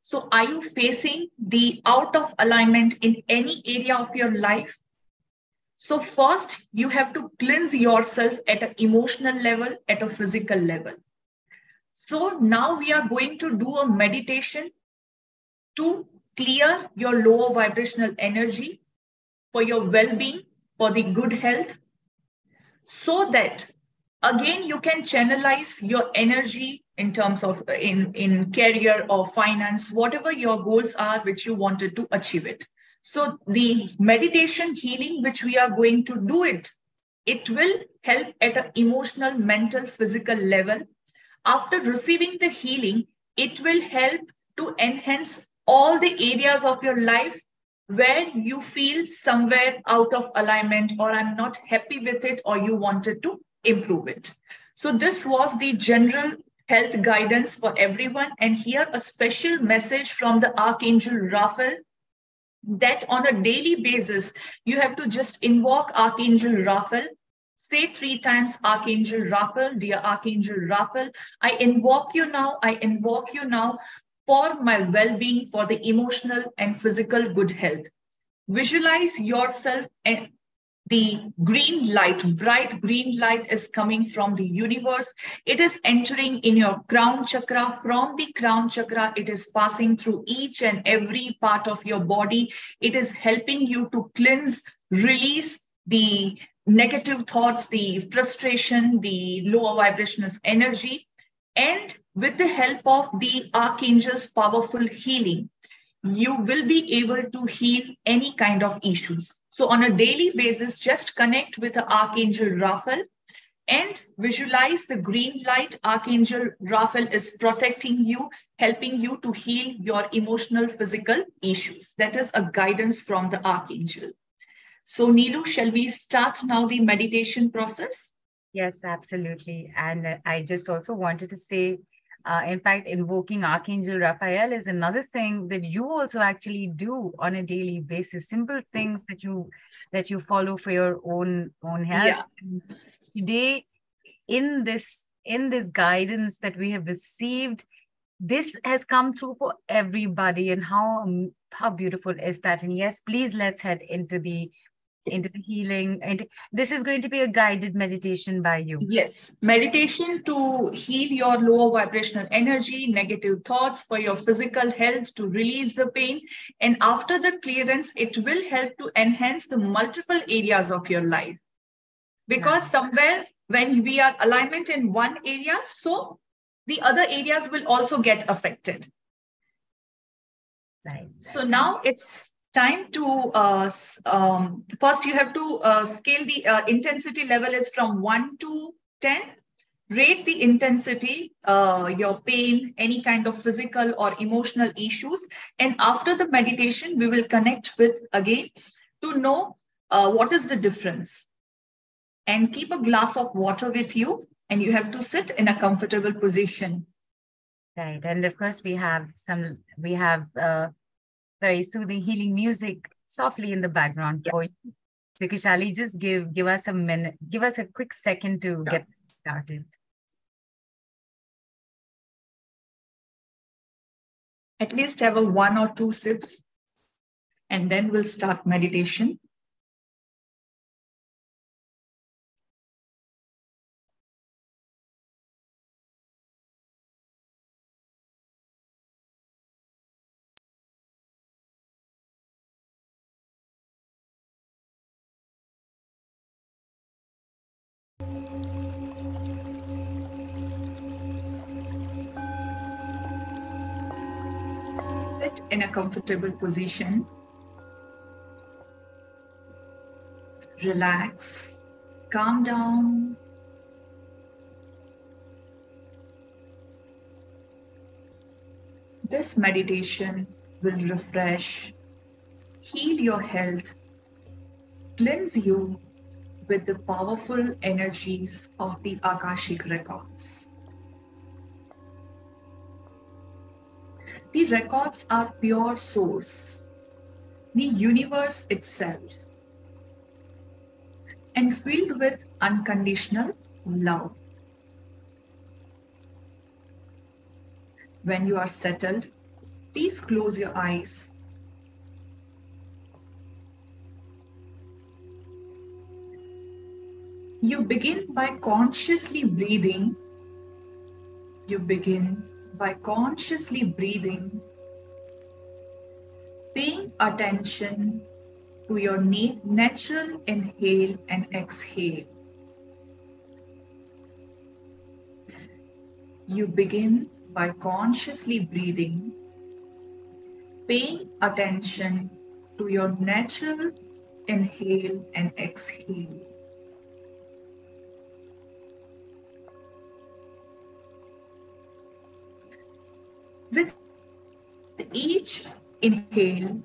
So are you facing the out of alignment in any area of your life? So first you have to cleanse yourself at an emotional level at a physical level. So now we are going to do a meditation to clear your lower vibrational energy for your well-being for the good health so that again you can channelize your energy in terms of in in career or finance whatever your goals are which you wanted to achieve it. So the meditation healing which we are going to do it it will help at an emotional mental physical level. After receiving the healing it will help to enhance all the areas of your life where you feel somewhere out of alignment or I'm not happy with it or you wanted to improve it. So this was the general health guidance for everyone. And here a special message from the Archangel Raphael that on a daily basis, you have to just invoke Archangel Raphael Say three times, Archangel Raphael, dear Archangel Raphael, I invoke you now, I invoke you now for my well being, for the emotional and physical good health. Visualize yourself and the green light, bright green light is coming from the universe. It is entering in your crown chakra. From the crown chakra, it is passing through each and every part of your body. It is helping you to cleanse, release the negative thoughts, the frustration, the lower vibrational energy, and with the help of the archangel's powerful healing, you will be able to heal any kind of issues. So on a daily basis, just connect with the Archangel Raphael and visualize the green light. Archangel Raphael is protecting you, helping you to heal your emotional, physical issues. That is a guidance from the Archangel. So Neelu, shall we start now the meditation process? Yes, absolutely. And I just also wanted to say uh, in fact, invoking Archangel Raphael is another thing that you also actually do on a daily basis. Simple things that you that you follow for your own own health. Yeah. Today, in this in this guidance that we have received, this has come through for everybody. And how how beautiful is that? And yes, please let's head into the into the healing. And this is going to be a guided meditation by you. Yes, meditation to heal your lower vibrational energy, negative thoughts for your physical health to release the pain. And after the clearance, it will help to enhance the multiple areas of your life. Because somewhere when we are alignment in one area, so the other areas will also get affected. Right. So now it's time to uh, um, first you have to uh, scale the uh, intensity level is from 1 to 10 rate the intensity uh, your pain any kind of physical or emotional issues. And after the meditation we will connect with again to know uh, what is the difference. And keep a glass of water with you and you have to sit in a comfortable position. Right. And of course we have some we have uh, very soothing healing music softly in the background yeah. for you so khushaali just give give us a minute give us a quick second to yeah. get started at least have a one or two sips and then we'll start meditation comfortable position. Relax, calm down. This meditation will refresh, heal your health, cleanse you with the powerful energies of the Akashic records. The records are pure source, the universe itself, and filled with unconditional love. When you are settled, please close your eyes. You begin by consciously breathing. You begin by consciously breathing, paying attention to your natural inhale and exhale. You begin by consciously breathing, paying attention to your natural inhale and exhale. With each inhale,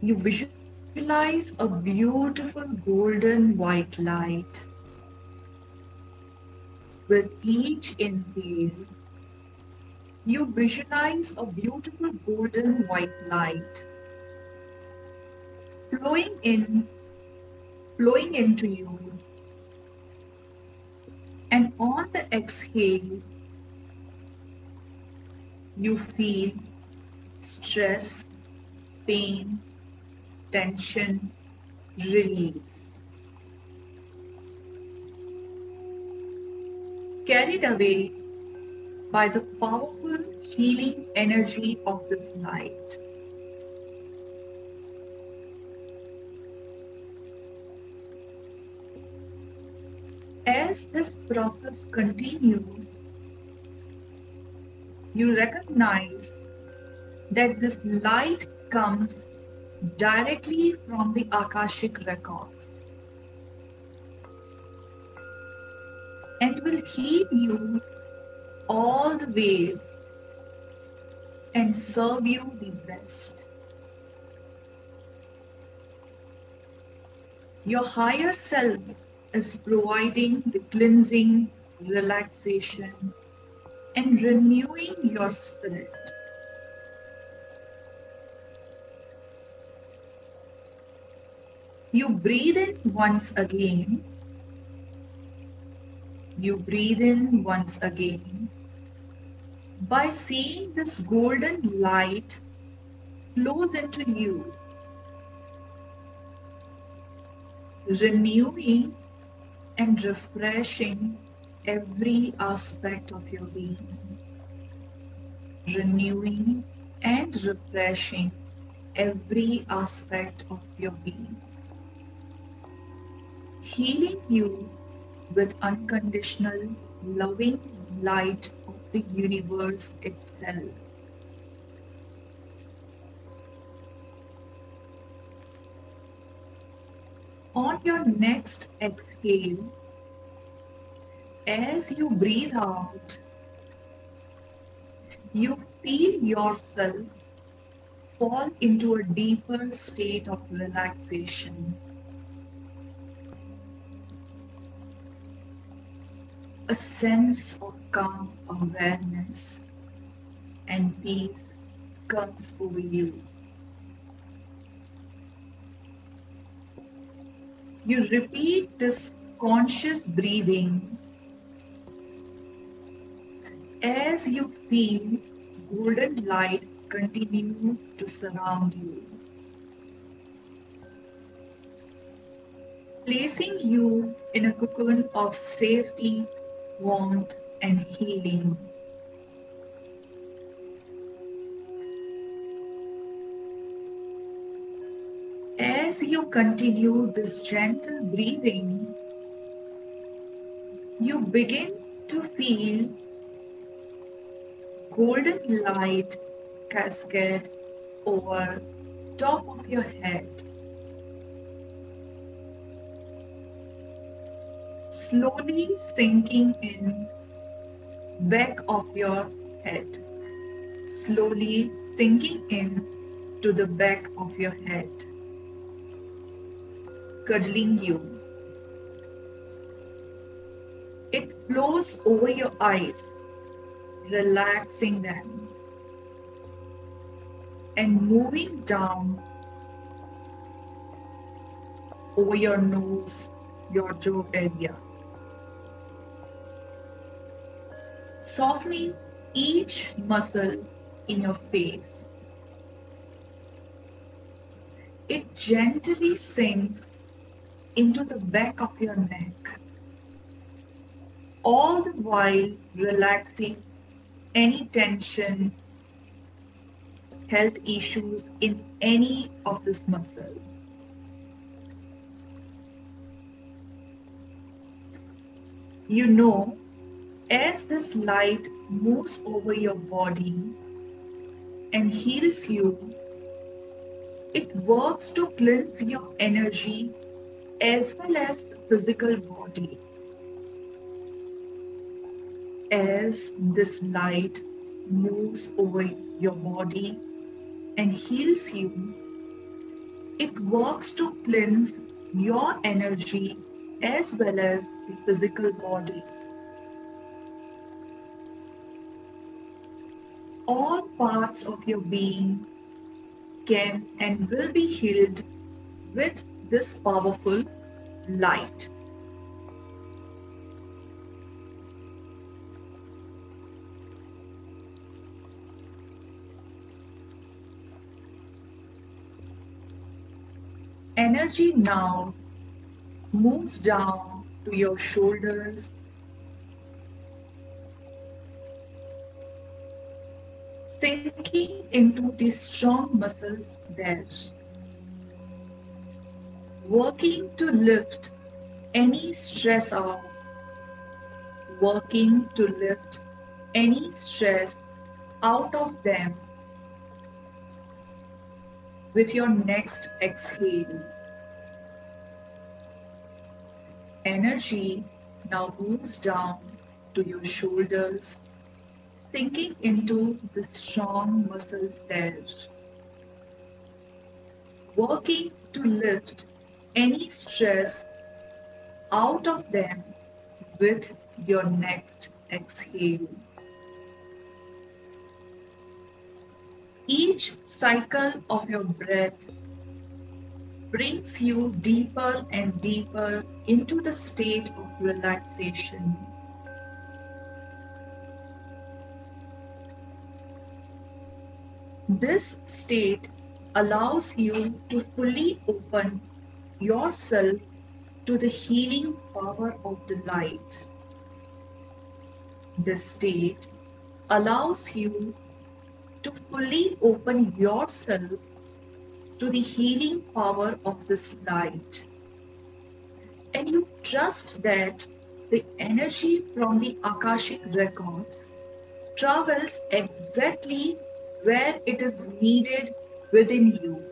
you visualize a beautiful golden white light. With each inhale, you visualize a beautiful golden white light flowing in, flowing into you on the exhale, you feel stress, pain, tension, release. Carried away by the powerful healing energy of this light. As this process continues, you recognize that this light comes directly from the Akashic records and will heal you all the ways and serve you the best. Your higher self is providing the cleansing, relaxation, and renewing your spirit. You breathe in once again. You breathe in once again by seeing this golden light flows into you, renewing and refreshing every aspect of your being. Renewing and refreshing every aspect of your being. Healing you with unconditional, loving light of the universe itself. On your next exhale, as you breathe out, you feel yourself fall into a deeper state of relaxation. A sense of calm awareness and peace comes over you. You repeat this conscious breathing as you feel golden light continue to surround you. Placing you in a cocoon of safety, warmth, and healing. As you continue this gentle breathing, you begin to feel golden light cascade over top of your head. Slowly sinking in back of your head. Slowly sinking in to the back of your head cuddling you. It flows over your eyes, relaxing them and moving down over your nose, your jaw area. Softening each muscle in your face. It gently sinks into the back of your neck, all the while relaxing any tension, health issues in any of these muscles. You know, as this light moves over your body and heals you, it works to cleanse your energy as well as the physical body. As this light moves over your body and heals you, it works to cleanse your energy as well as the physical body. All parts of your being can and will be healed with this powerful light. Energy now moves down to your shoulders, sinking into the strong muscles there working to lift any stress out, working to lift any stress out of them with your next exhale. Energy now moves down to your shoulders, sinking into the strong muscles there. Working to lift any stress out of them with your next exhale. Each cycle of your breath brings you deeper and deeper into the state of relaxation. This state allows you to fully open yourself to the healing power of the light. This state allows you to fully open yourself to the healing power of this light. And you trust that the energy from the Akashic records travels exactly where it is needed within you.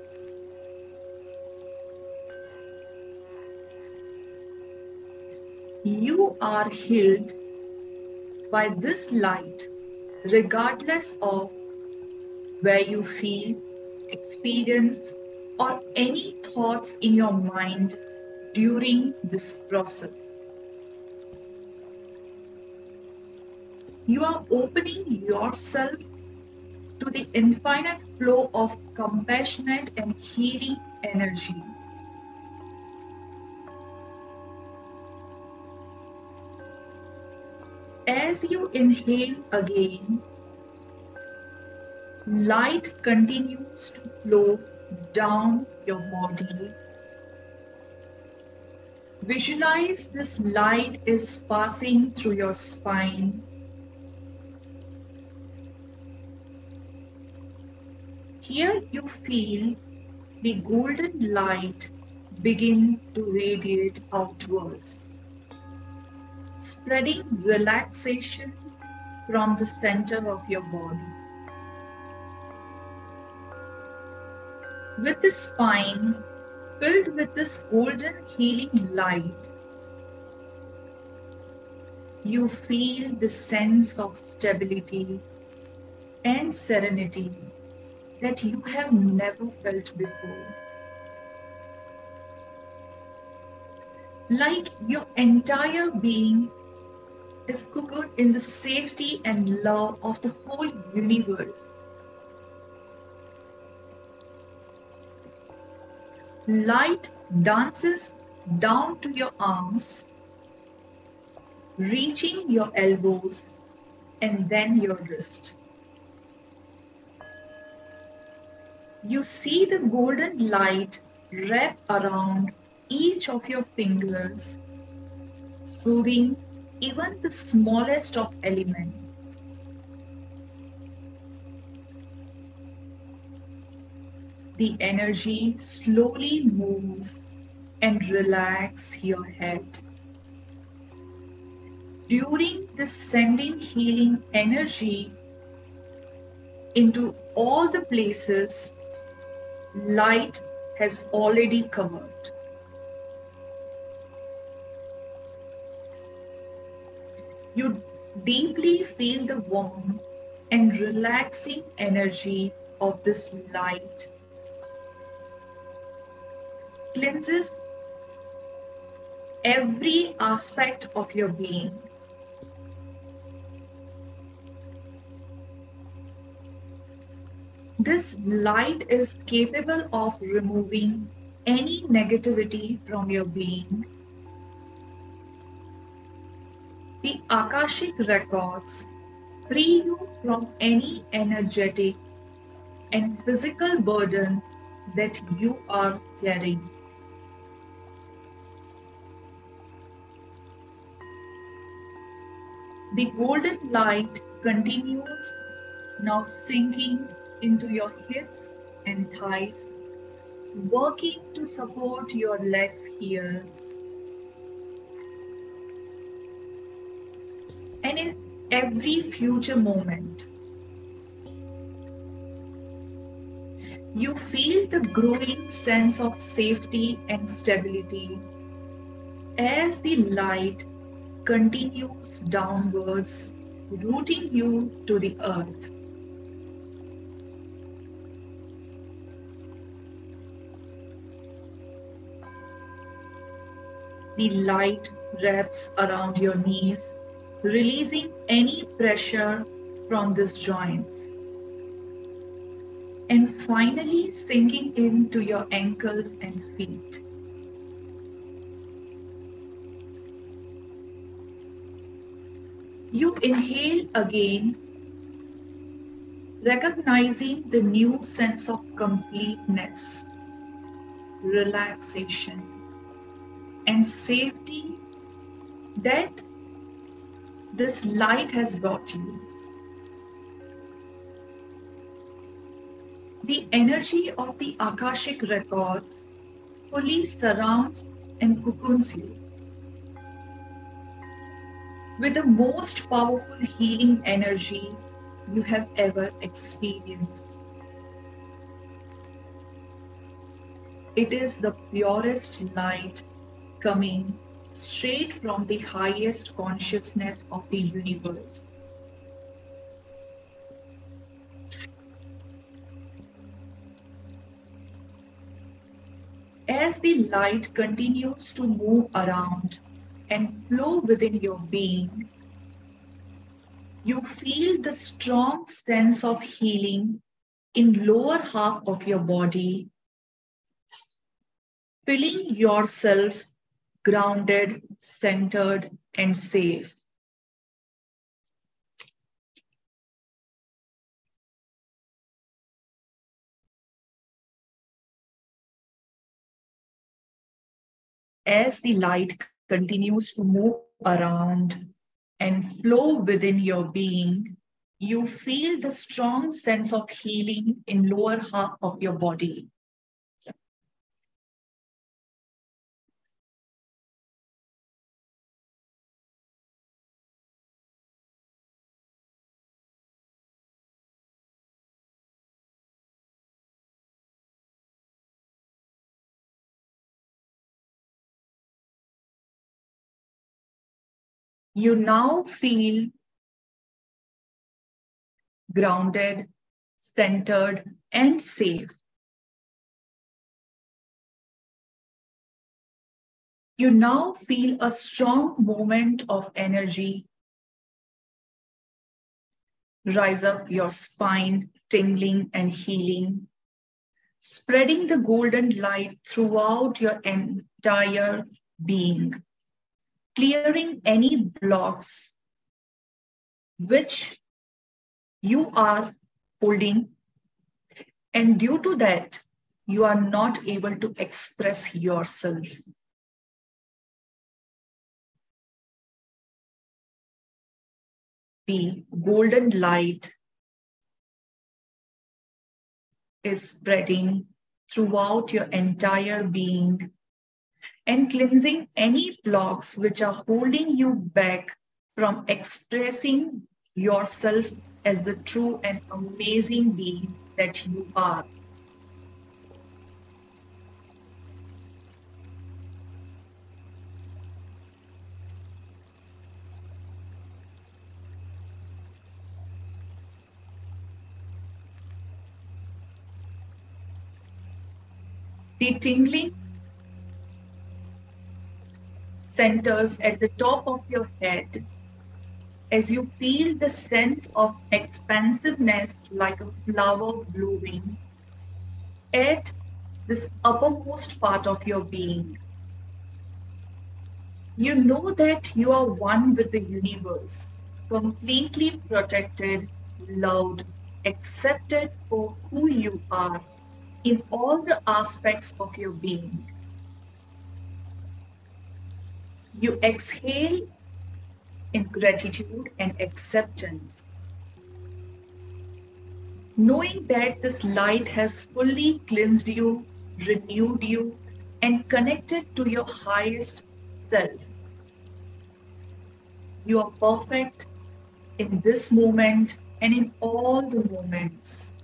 You are healed by this light, regardless of where you feel, experience, or any thoughts in your mind during this process. You are opening yourself to the infinite flow of compassionate and healing energy. As you inhale again, light continues to flow down your body. Visualize this light is passing through your spine. Here you feel the golden light begin to radiate outwards, spreading relaxation from the center of your body. With the spine filled with this golden healing light, you feel the sense of stability and serenity that you have never felt before. Like your entire being is cooked in the safety and love of the whole universe. Light dances down to your arms, reaching your elbows and then your wrist. You see the golden light wrap around each of your fingers, soothing even the smallest of elements. The energy slowly moves and relax your head. During this sending healing energy into all the places light has already covered. You deeply feel the warm and relaxing energy of this light. Cleanses every aspect of your being. This light is capable of removing any negativity from your being. The Akashic records free you from any energetic and physical burden that you are carrying. The golden light continues now sinking into your hips and thighs, working to support your legs here. And in every future moment, you feel the growing sense of safety and stability as the light continues downwards, rooting you to the earth. The light wraps around your knees, releasing any pressure from these joints. And finally sinking into your ankles and feet. You inhale again, recognizing the new sense of completeness, relaxation and safety that this light has brought you. The energy of the Akashic records fully surrounds and cocoons you with the most powerful healing energy you have ever experienced. It is the purest light coming straight from the highest consciousness of the universe. As the light continues to move around and flow within your being, you feel the strong sense of healing in lower half of your body feeling yourself grounded, centered, and safe. As the light continues to move around and flow within your being, you feel the strong sense of healing in lower half of your body. You now feel grounded, centered, and safe. You now feel a strong moment of energy. Rise up your spine, tingling and healing, spreading the golden light throughout your entire being clearing any blocks which you are holding. And due to that you are not able to express yourself. The golden light is spreading throughout your entire being and cleansing any blocks which are holding you back from expressing yourself as the true and amazing being that you are. The tingling centers at the top of your head as you feel the sense of expansiveness like a flower blooming at this uppermost part of your being. You know that you are one with the universe, completely protected, loved, accepted for who you are in all the aspects of your being. You exhale in gratitude and acceptance. Knowing that this light has fully cleansed you, renewed you, and connected to your highest self. You are perfect in this moment and in all the moments.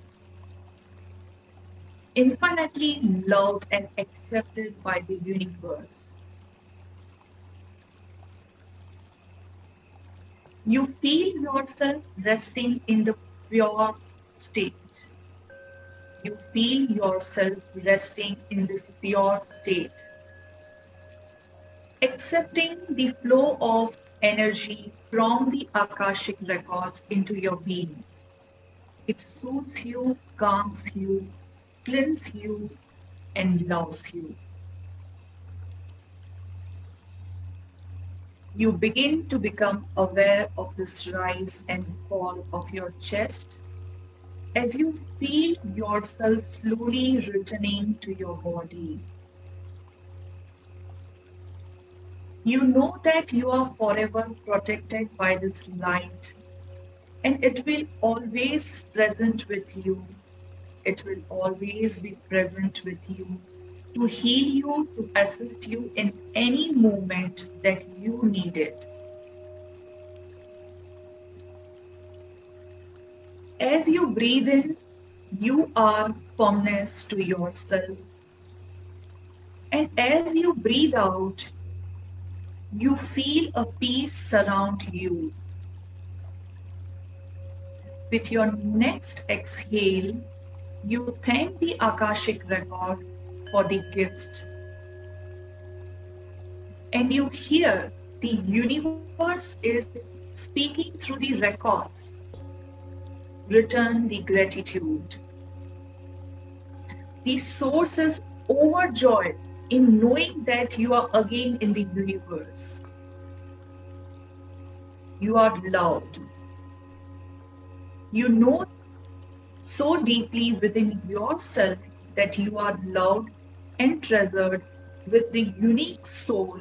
Infinitely loved and accepted by the universe. You feel yourself resting in the pure state. You feel yourself resting in this pure state. Accepting the flow of energy from the Akashic records into your beings. It soothes you, calms you, cleanses you, and loves you. You begin to become aware of this rise and fall of your chest as you feel yourself slowly returning to your body. You know that you are forever protected by this light and it will always present with you. It will always be present with you to heal you, to assist you in any moment that you need it. As you breathe in, you are firmness to yourself. And as you breathe out, you feel a peace surround you. With your next exhale, you thank the Akashic record for the gift. And you hear the universe is speaking through the records. Return the gratitude. The source is overjoyed in knowing that you are again in the universe. You are loved. You know so deeply within yourself that you are loved and treasured with the unique soul,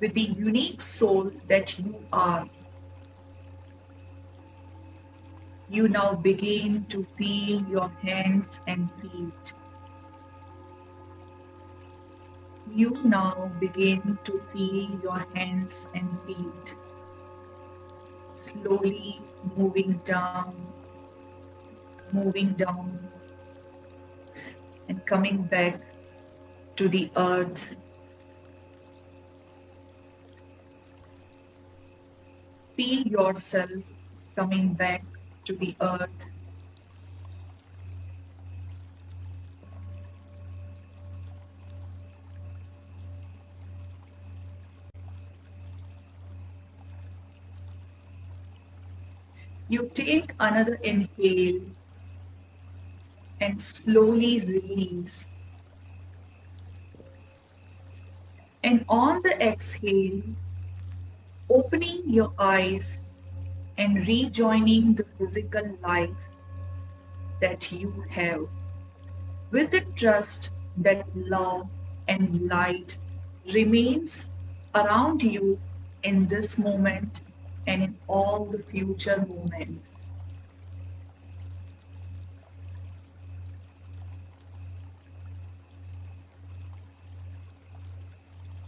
with the unique soul that you are. You now begin to feel your hands and feet. You now begin to feel your hands and feet slowly moving down moving down and coming back to the earth. Feel yourself coming back to the earth. You take another inhale and slowly release. And on the exhale, opening your eyes and rejoining the physical life that you have with the trust that love and light remains around you in this moment and in all the future moments.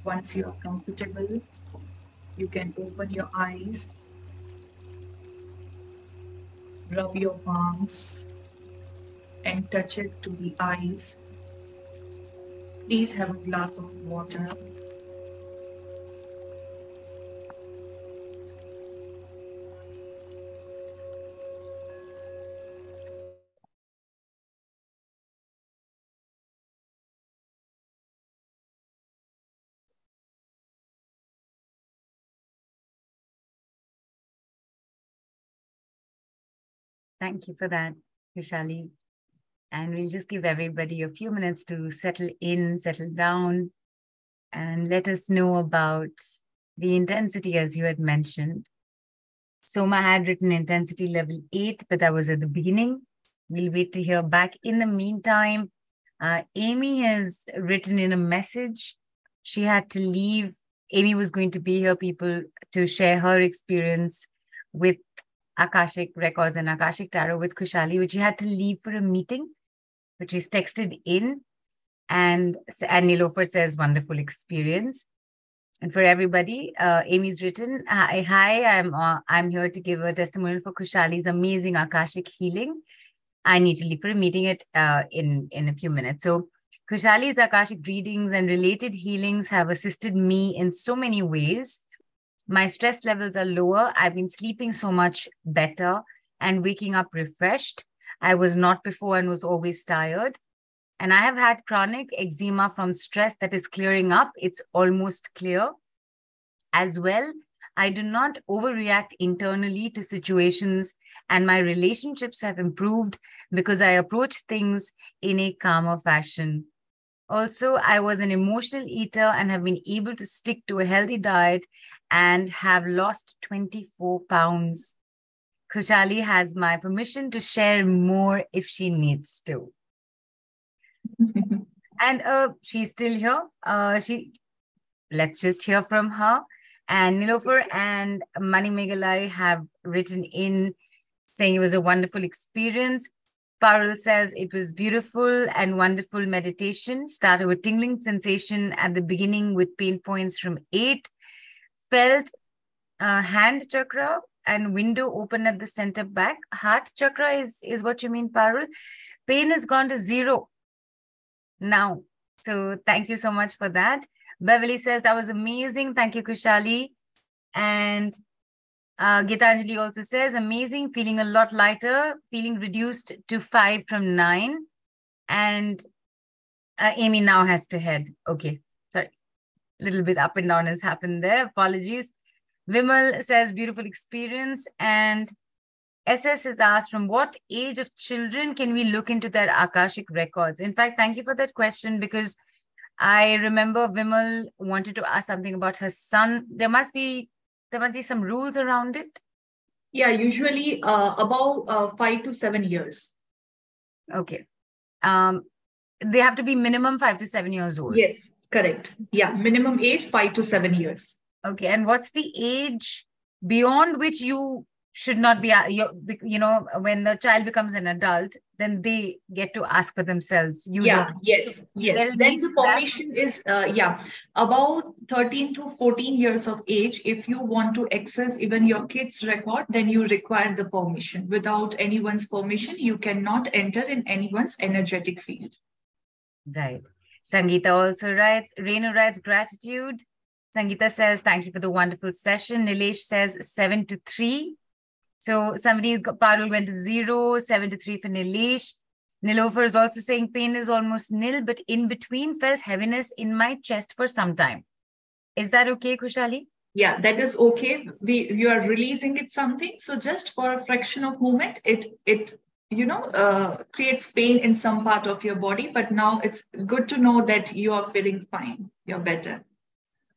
Once you are comfortable, you can open your eyes, rub your palms, and touch it to the eyes. Please have a glass of water Thank you for that, Khushaali. And we'll just give everybody a few minutes to settle in, settle down, and let us know about the intensity as you had mentioned. Soma had written intensity level eight, but that was at the beginning. We'll wait to hear back. In the meantime, uh, Amy has written in a message. She had to leave. Amy was going to be here, people, to share her experience with Akashic Records and Akashic Tarot with Khushaali, which he had to leave for a meeting, which is texted in. And, and Nilofer says, wonderful experience. And for everybody, uh, Amy's written, hi, hi I'm, uh, I'm here to give a testimonial for Khushaali's amazing Akashic healing. I need to leave for a meeting at, uh, in, in a few minutes. So Khushaali's Akashic readings and related healings have assisted me in so many ways my stress levels are lower. I've been sleeping so much better and waking up refreshed. I was not before and was always tired. And I have had chronic eczema from stress that is clearing up. It's almost clear. As well, I do not overreact internally to situations, and my relationships have improved because I approach things in a calmer fashion. Also, I was an emotional eater and have been able to stick to a healthy diet and have lost 24 pounds. Khushaali has my permission to share more if she needs to. <laughs> and uh, she's still here. Uh, she let's just hear from her. And Nilofer and Mani Megalai have written in saying it was a wonderful experience. Parul says it was beautiful and wonderful meditation. Started with tingling sensation at the beginning with pain points from eight. Felt uh, hand chakra and window open at the center back. Heart chakra is, is what you mean, Parul. Pain has gone to zero now. So thank you so much for that. Beverly says that was amazing. Thank you, Khushaali. And uh, Gitanjali also says amazing, feeling a lot lighter, feeling reduced to five from nine. And uh, Amy now has to head. Okay, little bit up and down has happened there. Apologies. Vimal says beautiful experience. And SS is asked from what age of children can we look into their Akashic records? In fact, thank you for that question because I remember Vimal wanted to ask something about her son. There must be there must be some rules around it. Yeah, usually uh, about uh, five to seven years. Okay. Um, they have to be minimum five to seven years old. Yes, correct. Yeah, minimum age five to seven years. Okay, and what's the age beyond which you should not be uh, you, know when the child becomes an adult then they get to ask for themselves you yeah don't. yes yes then the permission that. is uh, yeah about 13 to 14 years of age if you want to access even your kids record then you require the permission without anyone's permission you cannot enter in anyone's energetic field right sangeeta also writes renu writes gratitude Sangeeta says, thank you for the wonderful session. Nilesh says, seven to three. So somebody's Parul went to zero, seven to three for Nilesh. Nilofer is also saying pain is almost nil, but in between felt heaviness in my chest for some time. Is that okay, Khushaali? Yeah, that is okay. We you are releasing it something. So just for a fraction of moment, it it you know uh, creates pain in some part of your body. But now it's good to know that you are feeling fine. You're better.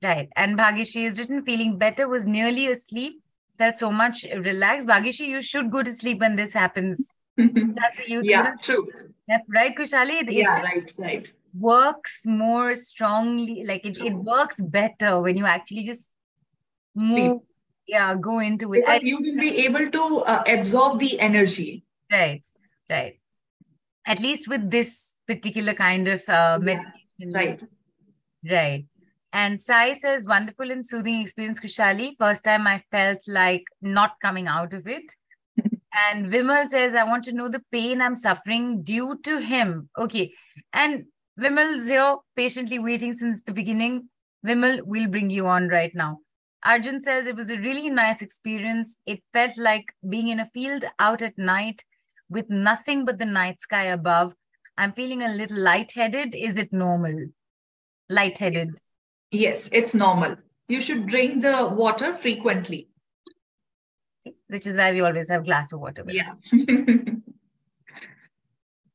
Right. And Bhagishi is written feeling better, was nearly asleep, felt so much relaxed. Bhagishi, you should go to sleep when this happens. <laughs> yeah, true. That's right, Khushaali. It yeah, right, right. Works more strongly, like it, it works better when you actually just move, sleep. yeah, go into it. Because I, you will be able to uh, absorb the energy. Right, right. At least with this particular kind of uh, meditation. Yeah, right. Right. And Sai says, wonderful and soothing experience, Khushaali. First time I felt like not coming out of it. <laughs> and Vimal says, I want to know the pain I'm suffering due to him. Okay. And Vimal's here patiently waiting since the beginning. Vimal, we'll bring you on right now. Arjun says it was a really nice experience. It felt like being in a field out at night with nothing but the night sky above. I'm feeling a little lightheaded. Is it normal? Lightheaded. Yes, it's normal. You should drink the water frequently. Which is why we always have glass of water. yeah. <laughs>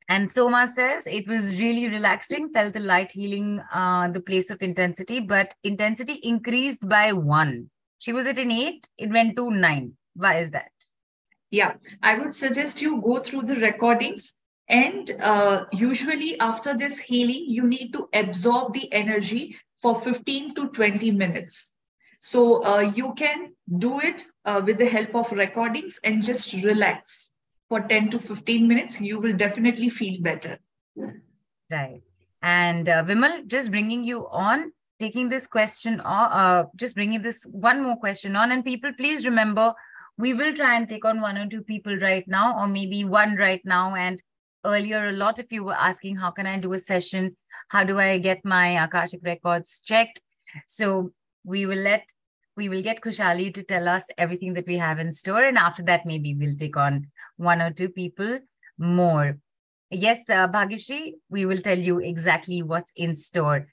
and Soma says it was really relaxing, felt the light healing uh, the place of intensity, but intensity increased by one. She was at an eight, it went to nine. Why is that? Yeah, I would suggest you go through the recordings and uh, usually after this healing, you need to absorb the energy for 15 to 20 minutes. So uh, you can do it uh, with the help of recordings and just relax for 10 to 15 minutes. You will definitely feel better. Right. And uh, Vimal, just bringing you on, taking this question, or uh, just bringing this one more question on. And people, please remember, we will try and take on one or two people right now, or maybe one right now. And earlier, a lot of you were asking, how can I do a session? How do I get my Akashic records checked? So we will let we will get Khushaali to tell us everything that we have in store. And after that, maybe we'll take on one or two people more. Yes, uh, we will tell you exactly what's in store.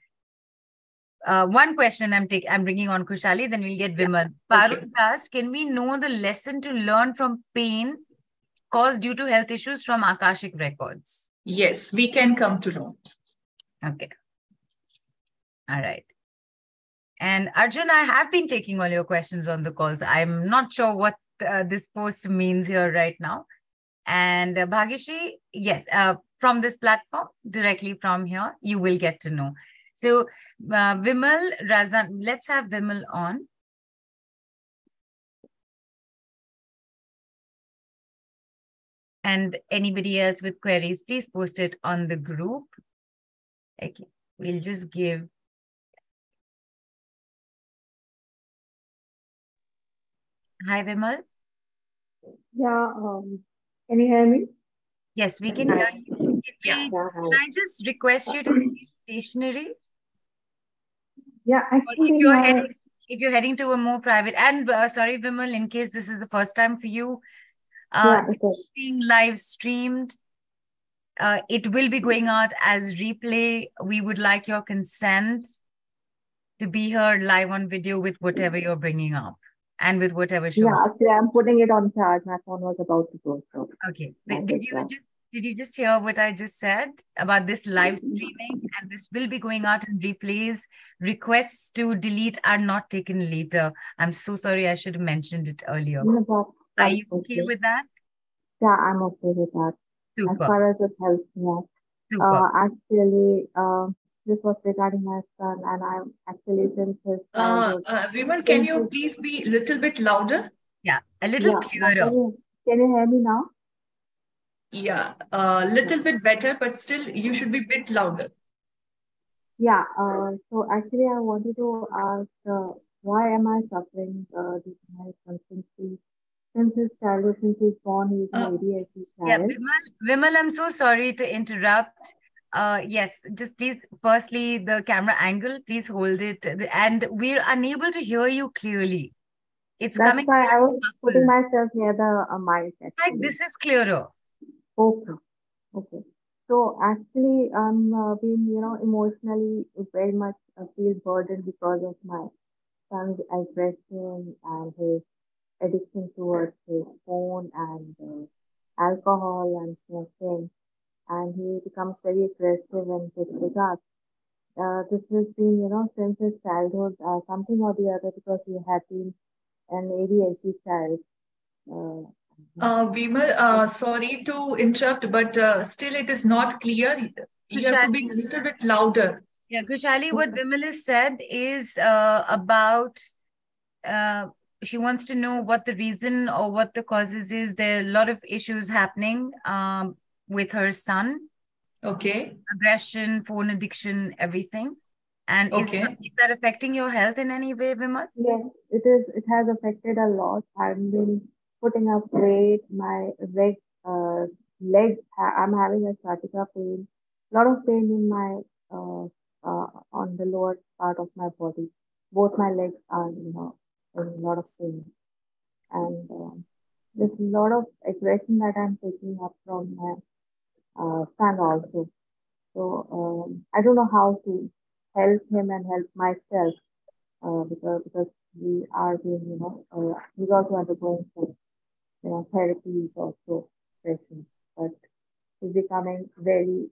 Uh, one question I'm taking, I'm bringing on Khushaali, then we'll get Vimal. Yeah. Okay. asked, can we know the lesson to learn from pain caused due to health issues from Akashic records? Yes, we can come to know. Okay. All right. And Arjun, I have been taking all your questions on the calls. I'm not sure what uh, this post means here right now. And uh, Bhagishi, yes, uh, from this platform, directly from here, you will get to know. So uh, Vimal, Razdan, let's have Vimal on. And anybody else with queries, please post it on the group. Okay, we'll just give. Hi, Vimal. Yeah, um, can you hear me? Yes, we can hear you. Can, Yeah. can I just request you to be stationary? Yeah. Actually, if you're my, heading, if you're heading to a more private, and uh, sorry, Vimal, in case this is the first time for you, uh, yeah, is. being live streamed. Uh, it will be going out as replay. We would like your consent to be heard live on video with whatever you're bringing up and with whatever shows. Yeah, actually, I'm putting it on charge. My phone was about to go. So, Okay. Did you just did you just hear what I just said about this live streaming? And this will be going out in replays. Requests to delete are not taken later. I'm so sorry. I should have mentioned it earlier. no, Are you okay okay. with that? Yeah, I'm okay with that. As far as it helps me out. Uh, actually, uh, this was regarding my son, and I'm actually since his Uh, uh, Vimal, can you please be a little bit louder? Yeah. A little Yeah, clearer. can you, can you hear me now? Yeah, a little bit better, but still you should be a bit louder. Yeah, uh, so actually, I wanted to ask, uh, why am I suffering uh, due to my constancy? Since his childhood, since he's born, he's Uh, ADHD Yeah. Vimal, Vimal, I'm so sorry to interrupt. Uh, yes, just please, firstly, the camera angle, please hold it. And we're unable to hear you clearly. It's That's coming why I was muffled. putting myself near the uh, mic Like this is clearer. Okay, okay. So actually, I'm uh, being, you know, emotionally very much uh, feel burdened because of my son's aggression and his addiction towards his phone and uh, alcohol and smoking. And he becomes very aggressive in this regard. Uh, this has been, you know, since his childhood, uh, something or the other, because he had been an ADHD child. Uh, Uh, Vimal, uh, sorry to interrupt, but uh, still it is not clear. You have to be a little bit louder. Yeah, Khushaali, what Vimal has said is uh, about uh, she wants to know what the reason or what the causes is. There are a lot of issues happening um, with her son. Okay. aggression, phone addiction, everything. And is, Okay. that, is that affecting your health in any way, Vimal? Yes, it is. It has affected a lot. I've been putting up weight. My leg, uh, legs. I'm having a sciatica pain. A lot of pain in my uh, uh, on the lower part of my body. Both my legs are, you know, in a lot of pain, and um, there's a lot of aggression that I'm taking up from my uh, son also. So um, I don't know how to help him and help myself uh, because because we are being, you know, uh, he's also undergoing some, you know, therapies also sessions, but he's becoming very,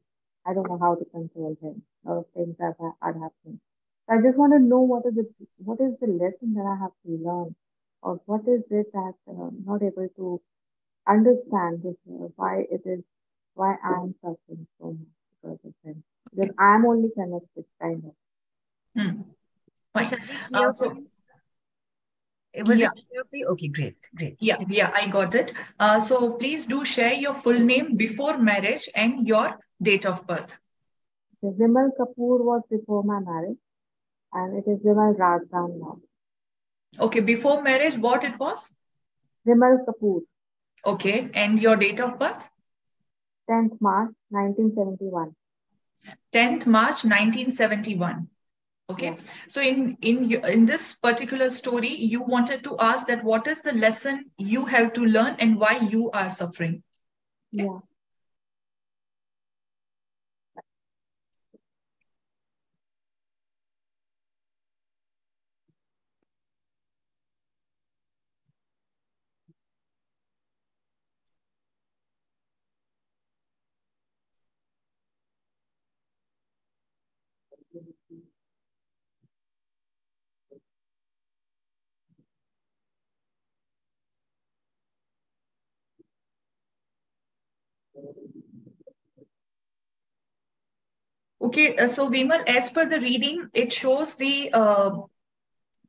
I don't know how to control him. A lot of things are, are happening. I just want to know what is the what is the lesson that I have to learn, or what is it that uh, I'm not able to understand this uh, why it is why I'm suffering so much because of him. Because I'm only connected, kind of. Hmm. Fine. Khushaali, Uh, so for you? It was Yeah. it clear for you? Okay, great, great. Yeah, yeah, I got it. Uh, so please do share your full name before marriage and your date of birth. So Vimal Kapoor was before my marriage, and it is Vimal Razdan now. Okay, before marriage, what it was? Vimal Kapoor, Okay, and your date of birth? 10th March 1971. 10th March 1971 okay yeah. so in in in this particular story you wanted to ask that what is the lesson you have to learn and why you are suffering okay. yeah Okay, uh, so Vimal, as per the reading, it shows the uh,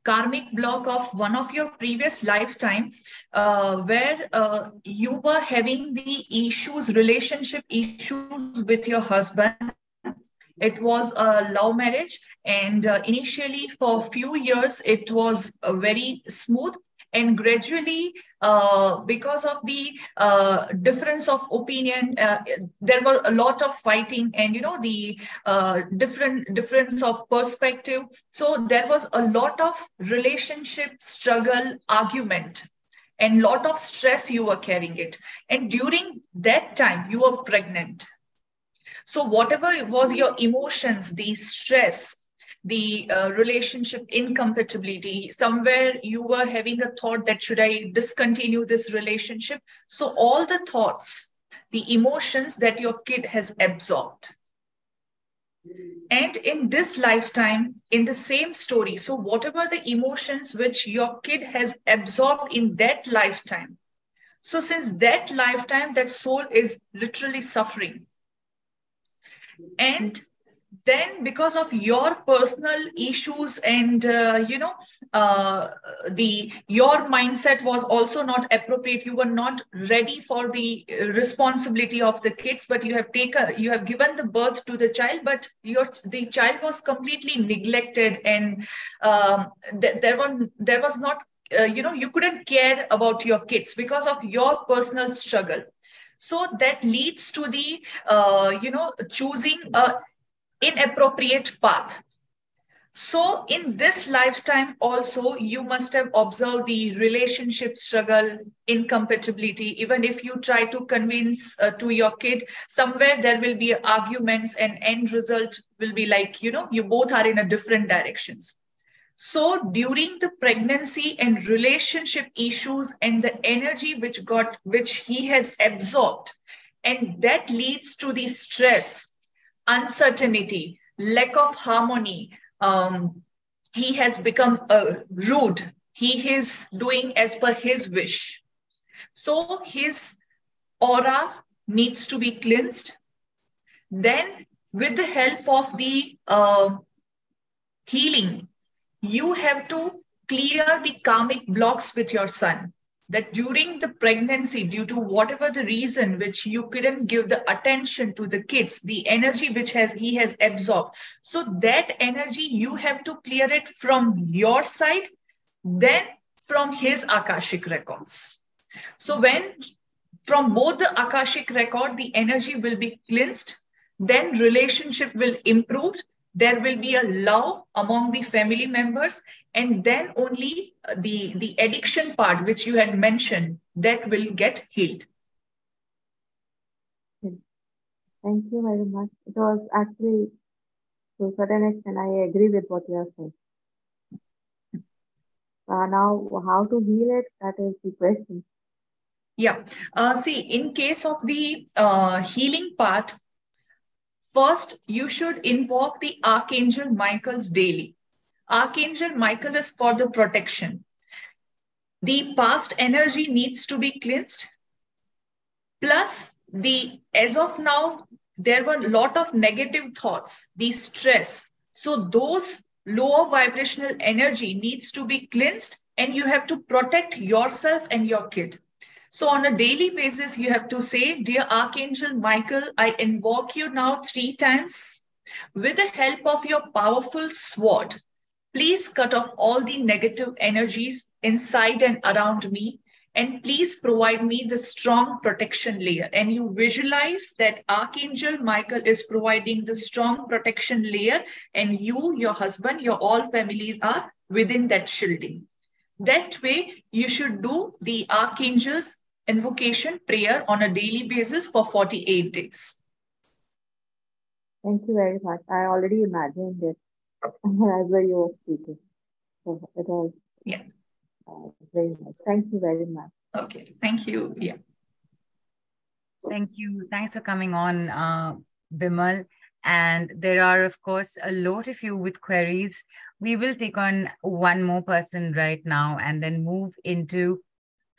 karmic block of one of your previous lifetime uh, where uh, you were having the issues, relationship issues with your husband. It was a love marriage, and uh, initially for a few years it was uh, very smooth and gradually uh, because of the uh, difference of opinion uh, there were a lot of fighting and you know the uh, different difference of perspective. So there was a lot of relationship struggle argument and lot of stress you were carrying it. And during that time you were pregnant. So whatever was your emotions the stress the uh, relationship incompatibility. Somewhere you were having a thought that should i discontinue this relationship? So all the thoughts the emotions that your kid has absorbed. And in this lifetime in the same story so whatever the emotions which your kid has absorbed in that lifetime so since that lifetime that soul is literally suffering. And then because of your personal issues and uh, you know uh, the your mindset was also not appropriate you were not ready for the responsibility of the kids but you have taken you have given the birth to the child but your the child was completely neglected and um, th- there was there was not uh, you know you couldn't care about your kids because of your personal struggle. So that leads to the uh, you know choosing a inappropriate path. So, in this lifetime, also, you must have observed the relationship struggle, incompatibility. Even if you try to convince uh, to your kid, somewhere there will be arguments, and end result will be like, you know, you both are in a different directions. So, during the pregnancy and relationship issues and the energy which got, which he has absorbed, and that leads to the stress uncertainty, lack of harmony. Um, he has become uh, rude. He is doing as per his wish. So his aura needs to be cleansed. Then, with the help of the uh, healing, you have to clear the karmic blocks with your son that during the pregnancy, due to whatever the reason which you couldn't give the attention to the kids, the energy which has he has absorbed. So that energy you have to clear it from your side, then from his Akashic records. So when from both the Akashic record, the energy will be cleansed, then relationship will improve there will be a love among the family members and then only the the addiction part which you had mentioned that will get healed. Thank you very much. It was actually to a certain extent i agree with what you are saying uh, now how to heal it? That is the question. Yeah. Uh, see in case of the uh, healing part First, you should invoke the Archangel Michael's daily. Archangel Michael is for the protection. The past energy needs to be cleansed. Plus, the as of now, there were a lot of negative thoughts, the stress. So those lower vibrational energy needs to be cleansed and you have to protect yourself and your kid. So on a daily basis, you have to say, Dear Archangel Michael, I invoke you now three times. With the help of your powerful sword, please cut off all the negative energies inside and around me. And please provide me the strong protection layer. And you visualize that Archangel Michael is providing the strong protection layer, and you, your husband, your all families are within that shielding. That way, you should do the archangel's invocation prayer on a daily basis for 48 days. Thank you very much. I already imagined it <laughs> as well you were speaking. So it was yeah. Uh, very nice. Thank you very much. Okay. Thank you. Yeah. Thank you. Thanks for coming on, uh, Vimal. And there are, of course, a lot of you with queries we will take on one more person right now and then move into,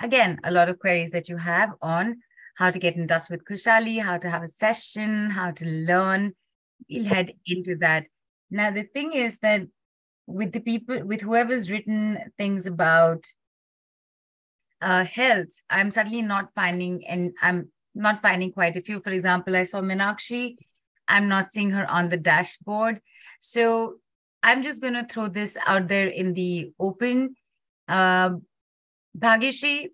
again, a lot of queries that you have on how to get in touch with Khushaali, how to have a session, how to learn. we'll head into that. Now, the thing is that with the people, with whoever's written things about uh, health, I'm suddenly not finding, and I'm not finding quite a few. For example, I saw Minakshi. I'm not seeing her on the dashboard. So I'm just going to throw this out there in the open. Uh, Bhagishi,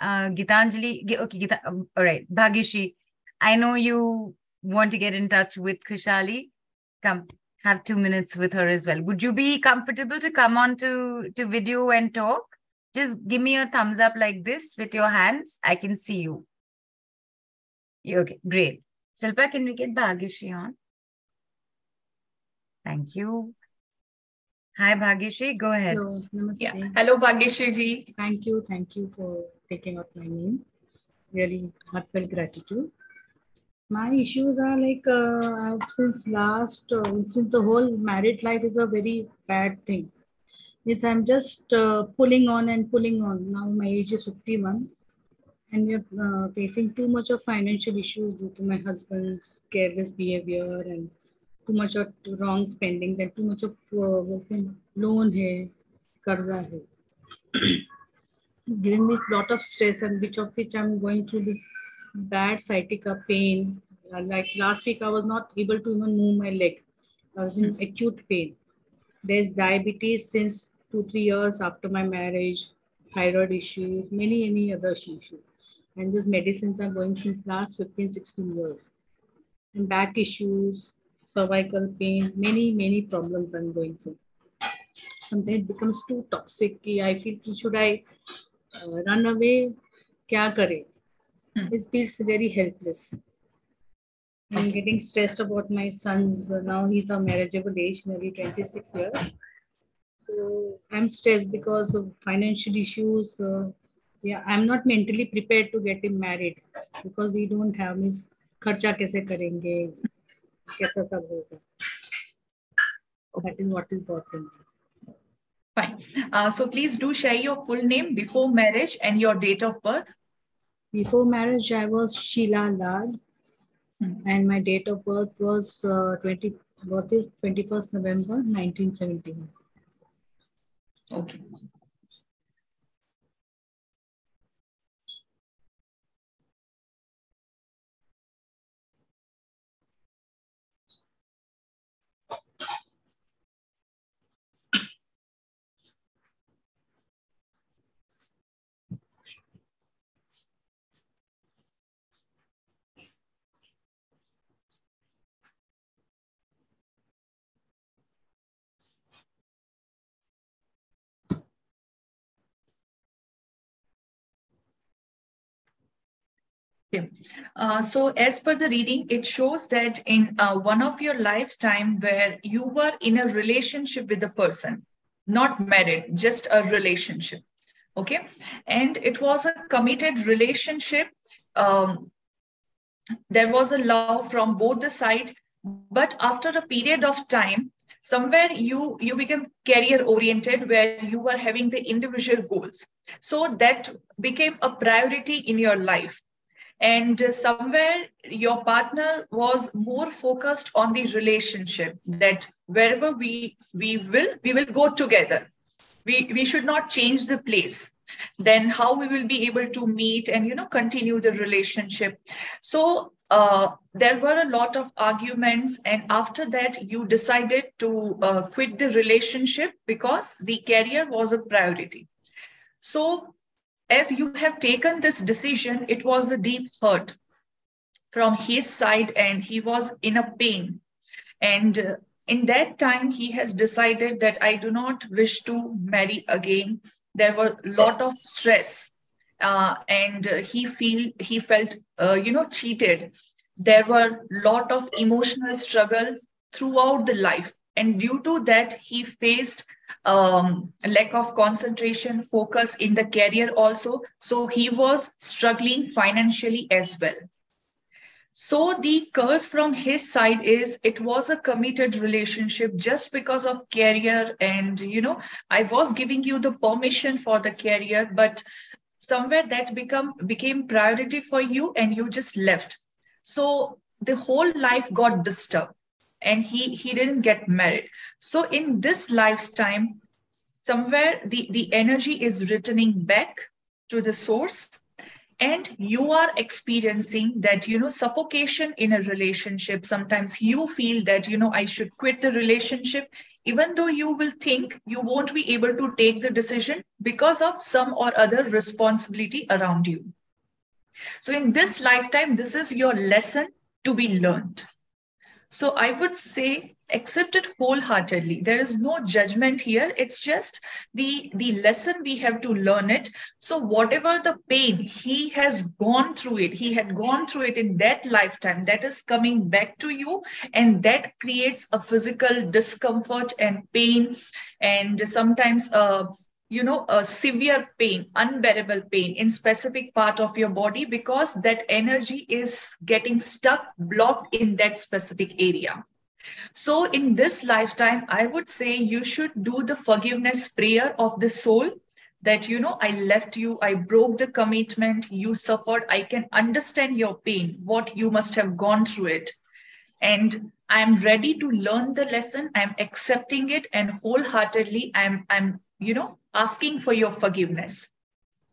uh, Gitanjali, okay, Gita, um, all right, Bhagishi, I know you want to get in touch with Khushaali. Come, have two minutes with her as well. Would you be comfortable to come on to, to video and talk? Just give me a thumbs up like this with your hands. I can see you. Okay, great. Shilpa, can we get Bhagishi on? Thank you. Hi, Bhagyashri. Go ahead. Hello, namaste. Yeah. Hello, Bhagyashri ji. Thank you. Thank you for taking up my name. Really heartfelt gratitude. My issues are like uh, since last, uh, since the whole married life is a very bad thing. Yes, I'm just uh, pulling on and pulling on. Now my age is 51 and we're uh, facing too much of financial issues due to my husband's careless behavior and too much of wrong spending, then too much of uh, loan hai, karza hai. it's giving me a lot of stress and which of which I'm going through this bad sciatica pain. Uh, like last week, I was not able to even move my leg. I was in acute pain. There's diabetes since two, three years after my marriage, thyroid issues, many, many other issues. And these medicines are going since last 15, 16 years. And back issues, cervical pain, many, many problems I'm going through. Sometimes it becomes too toxic. I feel, should I uh, run away? Kya kare? Hmm. It feels very helpless. I'm getting stressed about my son's, now he's a marriageable age, nearly 26 years. So I'm stressed because of financial issues. Uh, yeah, I'm not mentally prepared to get him married because we don't have his kharcha kaise karenge कैसा सब होगा that is what is important fine uh, so please do share your full name before marriage and your date of birth before marriage i was sheila lad hmm. and my date of birth was uh, 20 birth is 21st november 1971 okay Okay. Uh, so as per the reading, it shows that in uh, one of your lifetime where you were in a relationship with a person, not married, just a relationship. Okay. And it was a committed relationship. Um, there was a love from both the side, but after a period of time, somewhere you you became career oriented where you were having the individual goals so that became a priority in your life and somewhere your partner was more focused on the relationship that wherever we we will we will go together. We we should not change the place. Then how we will be able to meet and you know continue the relationship. So uh, there were a lot of arguments and after that you decided to uh, quit the relationship because the career was a priority. So as you have taken this decision, it was a deep hurt from his side and he was in a pain. And uh, in that time, he has decided that I do not wish to marry again. There were a lot of stress uh, and uh, he feel he felt, uh, you know, cheated. There were a lot of emotional struggle throughout the life. And due to that, he faced um, lack of concentration, focus in the career also. So he was struggling financially as well. So the curse from his side is it was a committed relationship just because of career. And, you know, I was giving you the permission for the career, but somewhere that become became priority for you and you just left. So the whole life got disturbed and he he didn't get married. So in this lifetime somewhere the the energy is returning back to the source and you are experiencing that you know suffocation in a relationship. Sometimes you feel that you know i should quit the relationship. Even though you will think you won't be able to take the decision because of some or other responsibility around you. So in this lifetime this is your lesson to be learned so I would say accept it wholeheartedly. There is no judgment here. It's just the, the lesson we have to learn it. So whatever the pain he has gone through it, he had gone through it in that lifetime, that is coming back to you. And that creates a physical discomfort and pain and sometimes a you know a severe pain unbearable pain in specific part of your body because that energy is getting stuck blocked in that specific area. So in this lifetime i would say you should do the forgiveness prayer of the soul that you know i left you i broke the commitment you suffered i can understand your pain what you must have gone through it. And i'm ready to learn the lesson. I'm accepting it and wholeheartedly i'm i'm you know asking for your forgiveness.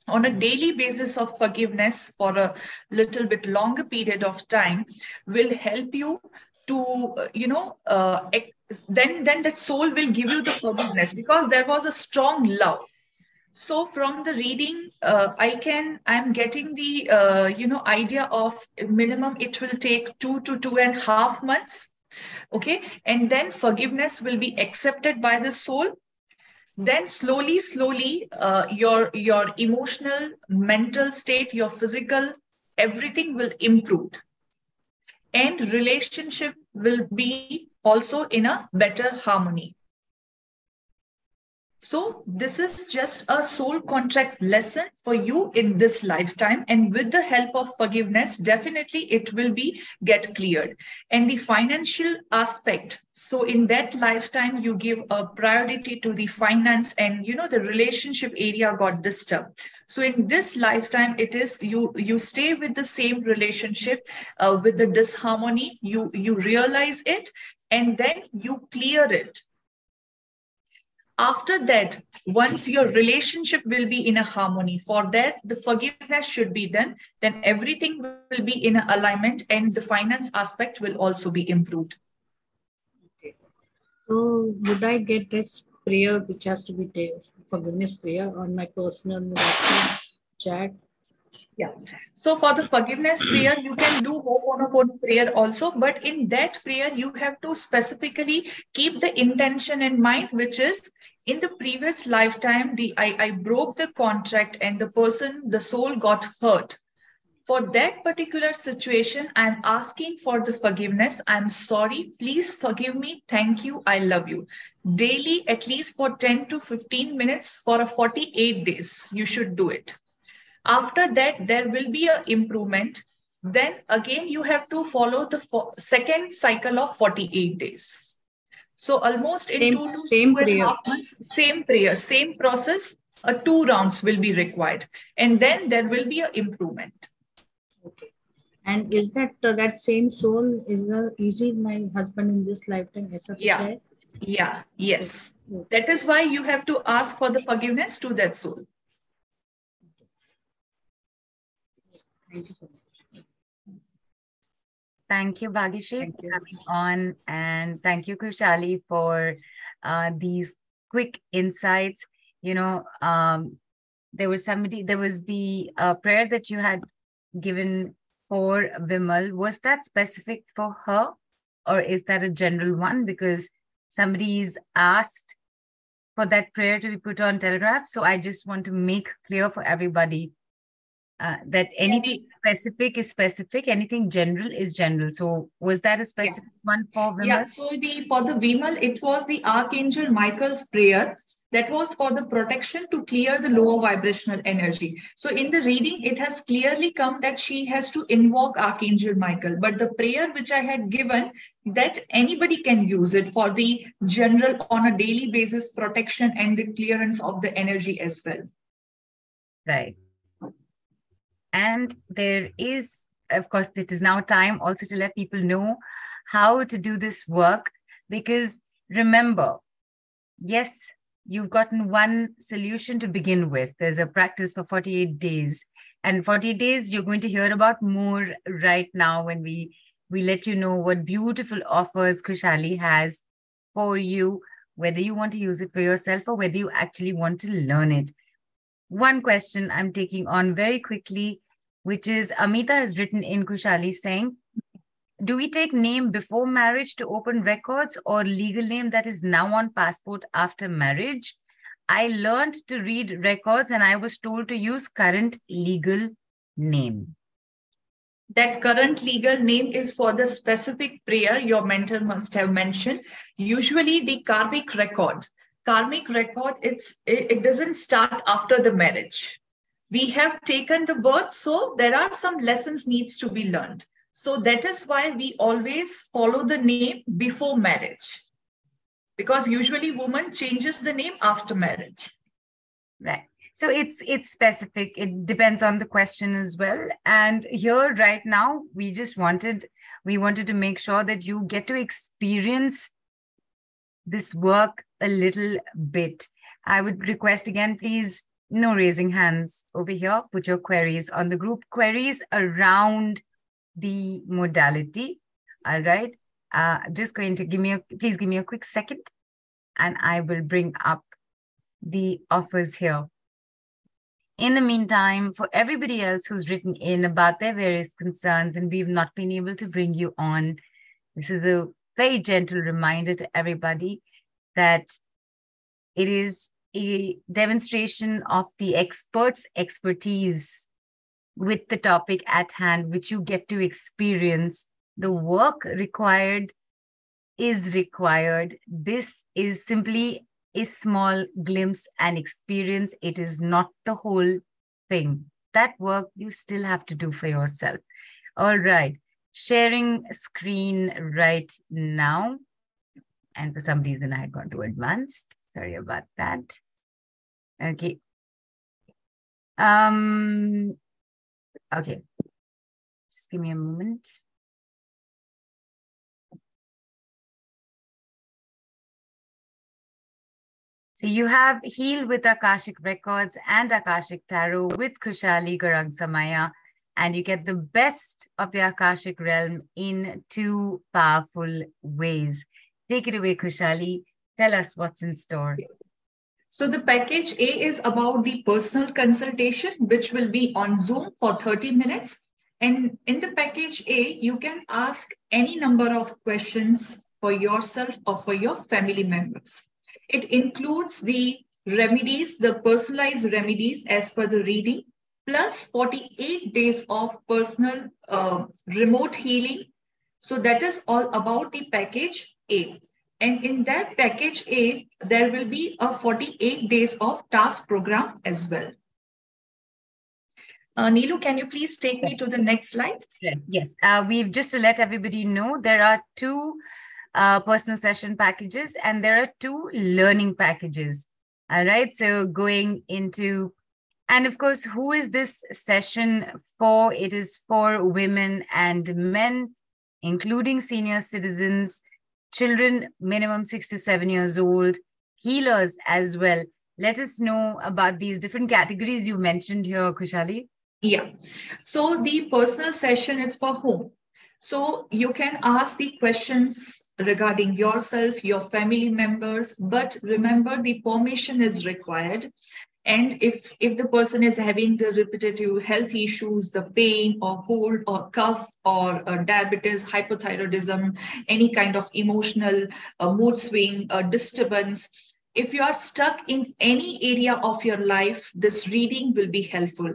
On a daily basis of forgiveness for a little bit longer period of time will help you to you know uh, then then that soul will give you the forgiveness because there was a strong love. So from the reading uh, i can i'm getting the uh, you know idea of minimum it will take two to two and a half months okay? And then forgiveness will be accepted by the soul. Then slowly slowly uh, your your emotional mental state your physical everything will improve. And relationship will be also in a better harmony so this is just a soul contract lesson for you in this lifetime. And with the help of forgiveness, definitely it will be get cleared. And the financial aspect. So in that lifetime, you give a priority to the finance and, you know, the relationship area got disturbed. So in this lifetime, it is you, you stay with the same relationship uh, with the disharmony, you, you realize it, and then you clear it after that once your relationship will be in a harmony for that the forgiveness should be done then everything will be in alignment and the finance aspect will also be improved. Okay. So would i get this prayer which has to be forgiveness prayer on my personal chat yeah. So for the forgiveness prayer, you can do Ho'oponopono prayer also, but in that prayer, you have to specifically keep the intention in mind, which is in the previous lifetime, the I, I broke the contract and the person, the soul got hurt. For that particular situation, I'm asking for the forgiveness. I'm sorry. Please forgive me. Thank you. I love you. Daily, at least for 10 to 15 minutes for a 48 days, you should do it after that, there will be an improvement. Then again, you have to follow the second cycle of 48 days. So almost in same, two to same two and half months, same prayer, same process, uh, two rounds will be required. And then there will be an improvement. Okay. And is that uh, that same soul is uh, easy my husband in this lifetime? Yeah. Yeah. Yes. Okay. That is why you have to ask for the forgiveness to that soul. Thank you so much. Thank you, for coming on. And thank you, Khushaali, for uh, these quick insights. You know, um, there was somebody, there was the uh, prayer that you had given for Vimal. Was that specific for her? Or is that a general one? Because somebody's asked for that prayer to be put on Telegram. So I just want to make clear for everybody uh, that anything specific is specific, anything general is general. So was that a specific yeah. one for Vimal? Yeah, so the for the Vimal, it was the Archangel Michael's prayer that was for the protection to clear the lower vibrational energy. So in the reading, it has clearly come that she has to invoke Archangel Michael. But the prayer which I had given, that anybody can use it for the general on a daily basis protection and the clearance of the energy as well. Right. And there is, of course, it is now time also to let people know how to do this work. Because remember, yes, you've gotten one solution to begin with. There's a practice for 48 days. And 48 days, you're going to hear about more right now when we we let you know what beautiful offers Khushaali has for you, whether you want to use it for yourself or whether you actually want to learn it. One question I'm taking on very quickly, which is Amita has written in Khushaali saying, do we take name before marriage to open records or legal name that is now on passport after marriage? I learned to read records and I was told to use current legal name. That current legal name is for the specific prayer your mentor must have mentioned. Usually the karmic record. Karmic record, it's it, it doesn't start after the marriage. We have taken the birth, so there are some lessons needs to be learned. So that is why we always follow the name before marriage. Because usually woman changes the name after marriage. Right. So it's it's specific. It depends on the question as well. And here right now we just wanted we wanted to make sure that you get to experience this work a little bit. I would request again please no raising hands over here. Put your queries on the group. Queries around the modality. All right. Uh, just going to give me a, please give me a quick second and I will bring up the offers here. In the meantime, for everybody else who's written in about their various concerns and we've not been able to bring you on, this is a very gentle reminder to everybody that it is a demonstration of the expert's expertise with the topic at hand, which you get to experience the work required is required. This is simply a small glimpse and experience. It is not the whole thing. That work you still have to do for yourself. All right. Sharing screen right now. And for some reason, I had gone to advanced. Sorry about that. Okay. Um, okay. Just give me a moment. So you have Heal with Akashic Records and Akashic Tarot with Khushaali Gaurrang Somaiya, and you get the best of the Akashic realm in two powerful ways. Take it away, Khushaali. Tell us what's in store. So the package A is about the personal consultation, which will be on Zoom for 30 minutes. And in the package A, you can ask any number of questions for yourself or for your family members. It includes the remedies, the personalized remedies as per the reading, plus 48 days of personal uh, remote healing. So that is all about the package A. And in that package A, there will be a 48 days of task program as well. Uh, can you please take me to the next slide? Yes, uh, we've just to let everybody know, there are two uh, personal session packages and there are two learning packages. All right. So going into, and of course, who is this session for? It is for women and men, including senior citizens, children minimum six to seven years old, healers as well. Let us know about these different categories you mentioned here, Khushaali. Yeah. So the personal session is for whom? So you can ask the questions regarding yourself, your family members, but remember the permission is required. And if, if the person is having the repetitive health issues, the pain or cold or cough or uh, diabetes, hypothyroidism, any kind of emotional uh, mood swing, uh, disturbance, if you are stuck in any area of your life, this reading will be helpful.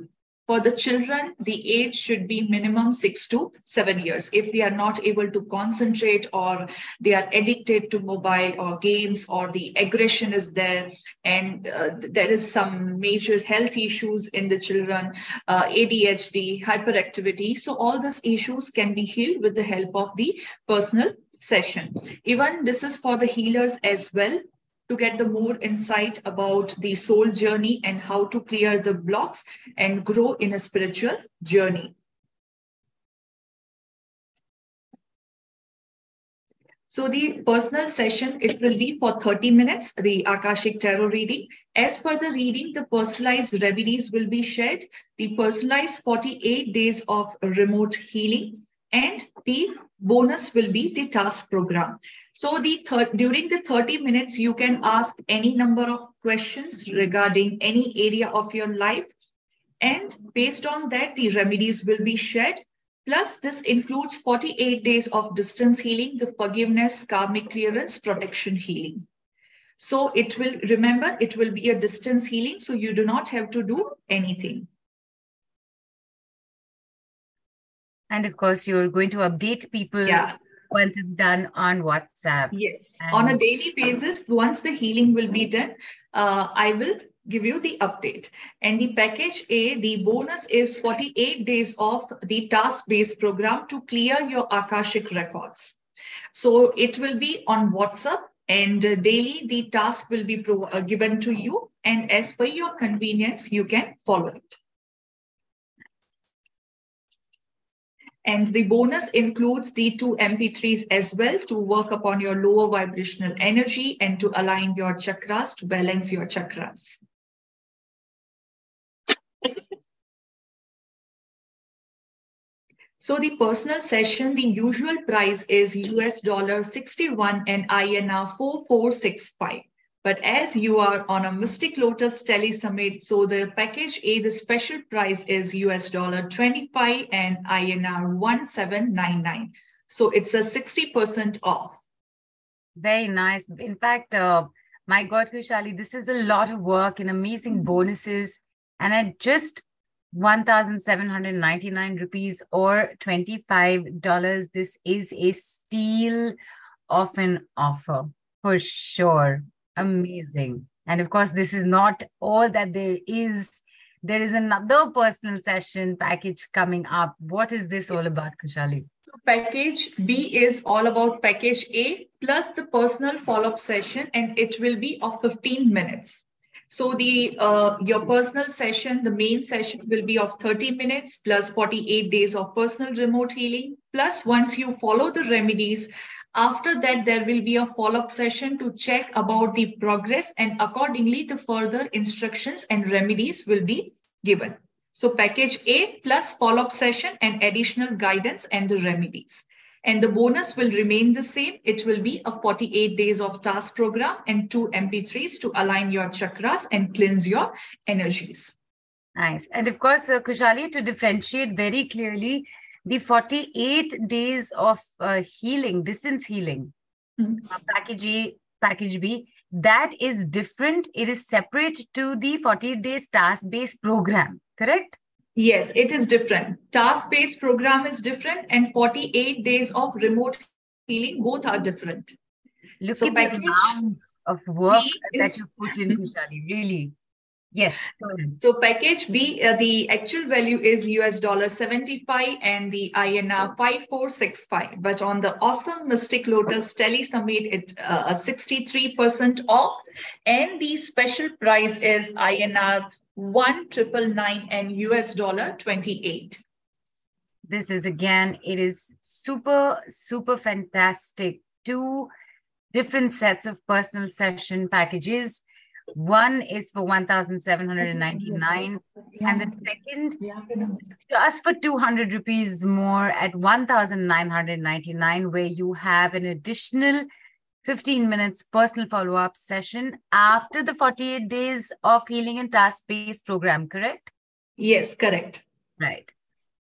For the children, the age should be minimum six to seven years. If they are not able to concentrate or they are addicted to mobile or games or the aggression is there and uh, there is some major health issues in the children, uh, ADHD, hyperactivity. So all these issues can be healed with the help of the personal session. Even this is for the healers as well to get the more insight about the soul journey and how to clear the blocks and grow in a spiritual journey. So the personal session, it will be for 30 minutes, the Akashic Tarot reading. As per the reading, the personalized remedies will be shared, the personalized 48 days of remote healing, and the bonus will be the task program. So the during the 30 minutes, you can ask any number of questions regarding any area of your life. And based on that, the remedies will be shared Plus, this includes 48 days of distance healing, the forgiveness, karmic clearance, protection healing. So it will, remember, it will be a distance healing, so you do not have to do anything. And of course, you're going to update people yeah. once it's done on WhatsApp. Yes, and on a daily basis, once the healing will be done, uh, I will give you the update. And the package A, the bonus is 48 days of the task-based program to clear your Akashic records. So it will be on WhatsApp and daily the task will be uh, given to you. And as per your convenience, you can follow it. And the bonus includes the two MP3s as well to work upon your lower vibrational energy and to align your chakras, to balance your chakras. So the personal session, the usual price is US dollar 61 and INR 4465. But as you are on a Mystic Lotus Tele Summit, so the package A, the special price is US dollar 25 and INR 1799. So it's a 60% off. Very nice. In fact, uh, my God, Khushaali, this is a lot of work and amazing bonuses. And I just 1799 rupees or $25 this is a steal of an offer for sure amazing. And of course this is not all that there is. There is another personal session package coming up. What is this all about khushaali? So package b is all about package a plus the personal follow-up session and it will be of 15 minutes. So the uh, your personal session, the main session will be of 30 minutes plus 48 days of personal remote healing. Plus, once you follow the remedies, after that, there will be a follow-up session to check about the progress and accordingly, the further instructions and remedies will be given. So package A plus follow-up session and additional guidance and the remedies. And the bonus will remain the same. It will be a 48 days of task program and two MP3s to align your chakras and cleanse your energies. Nice. And of course, uh, Khushaali, to differentiate very clearly, the 48 days of uh, healing, distance healing, mm-hmm. uh, package A, package B, that is different. It is separate to the 48 days task based program, correct? Yes, it is different. Task-based program is different and 48 days of remote healing, both are different. Look so at package the amount of work that you put in, Khushaali, really. Yes. So package B, uh, the actual value is US dollar 75 and the INR 5465. But on the awesome Mystic Lotus Tele Summit, it uh, 63% off. And the special price is INR one triple nine and US dollar 28. This is again, it is super, super fantastic. Two different sets of personal session packages. One is for 1,799 and the second just for 200 rupees more at 1,999 where you have an additional 15 minutes personal follow up session after the 48 days of healing and task based program, correct? Yes, correct. Right.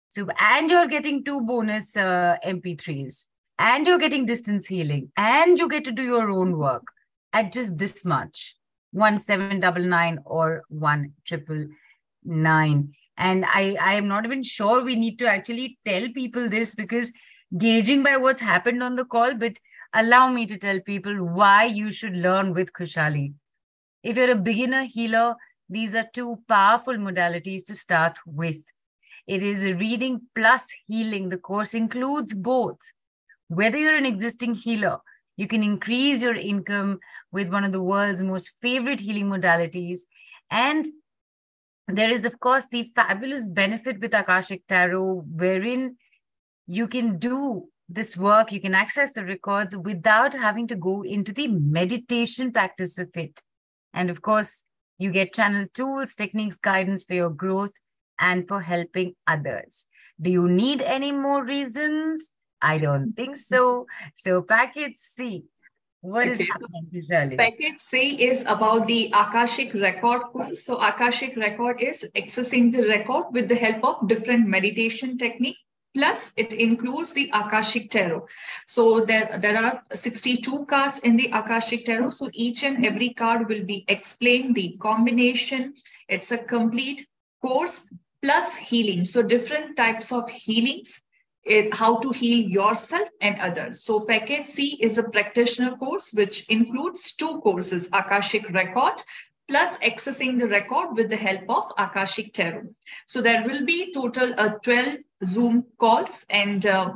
So, and you're getting two bonus uh, MP3s, and you're getting distance healing, and you get to do your own work at just this much one seven double nine or one triple nine. And I, I am not even sure we need to actually tell people this because gauging by what's happened on the call, but allow me to tell people why you should learn with Khushaali. If you're a beginner healer, these are two powerful modalities to start with. It is a reading plus healing. The course includes both. Whether you're an existing healer, you can increase your income with one of the world's most favorite healing modalities. And there is, of course, the fabulous benefit with Akashic Tarot, wherein you can do this work, you can access the records without having to go into the meditation practice of it. And of course, you get channel tools, techniques, guidance for your growth and for helping others. Do you need any more reasons? I don't think so. So, package C. What okay, is happening, so Package C is about the Akashic record course. So, Akashic record is accessing the record with the help of different meditation technique Plus, it includes the Akashic Tarot. So there, there are 62 cards in the Akashic Tarot. So each and every card will be explained the combination. It's a complete course plus healing. So different types of healings is how to heal yourself and others. So package C is a practitioner course, which includes two courses, Akashic Record plus accessing the record with the help of Akashic Tarot. So there will be total uh, 12 Zoom calls and uh,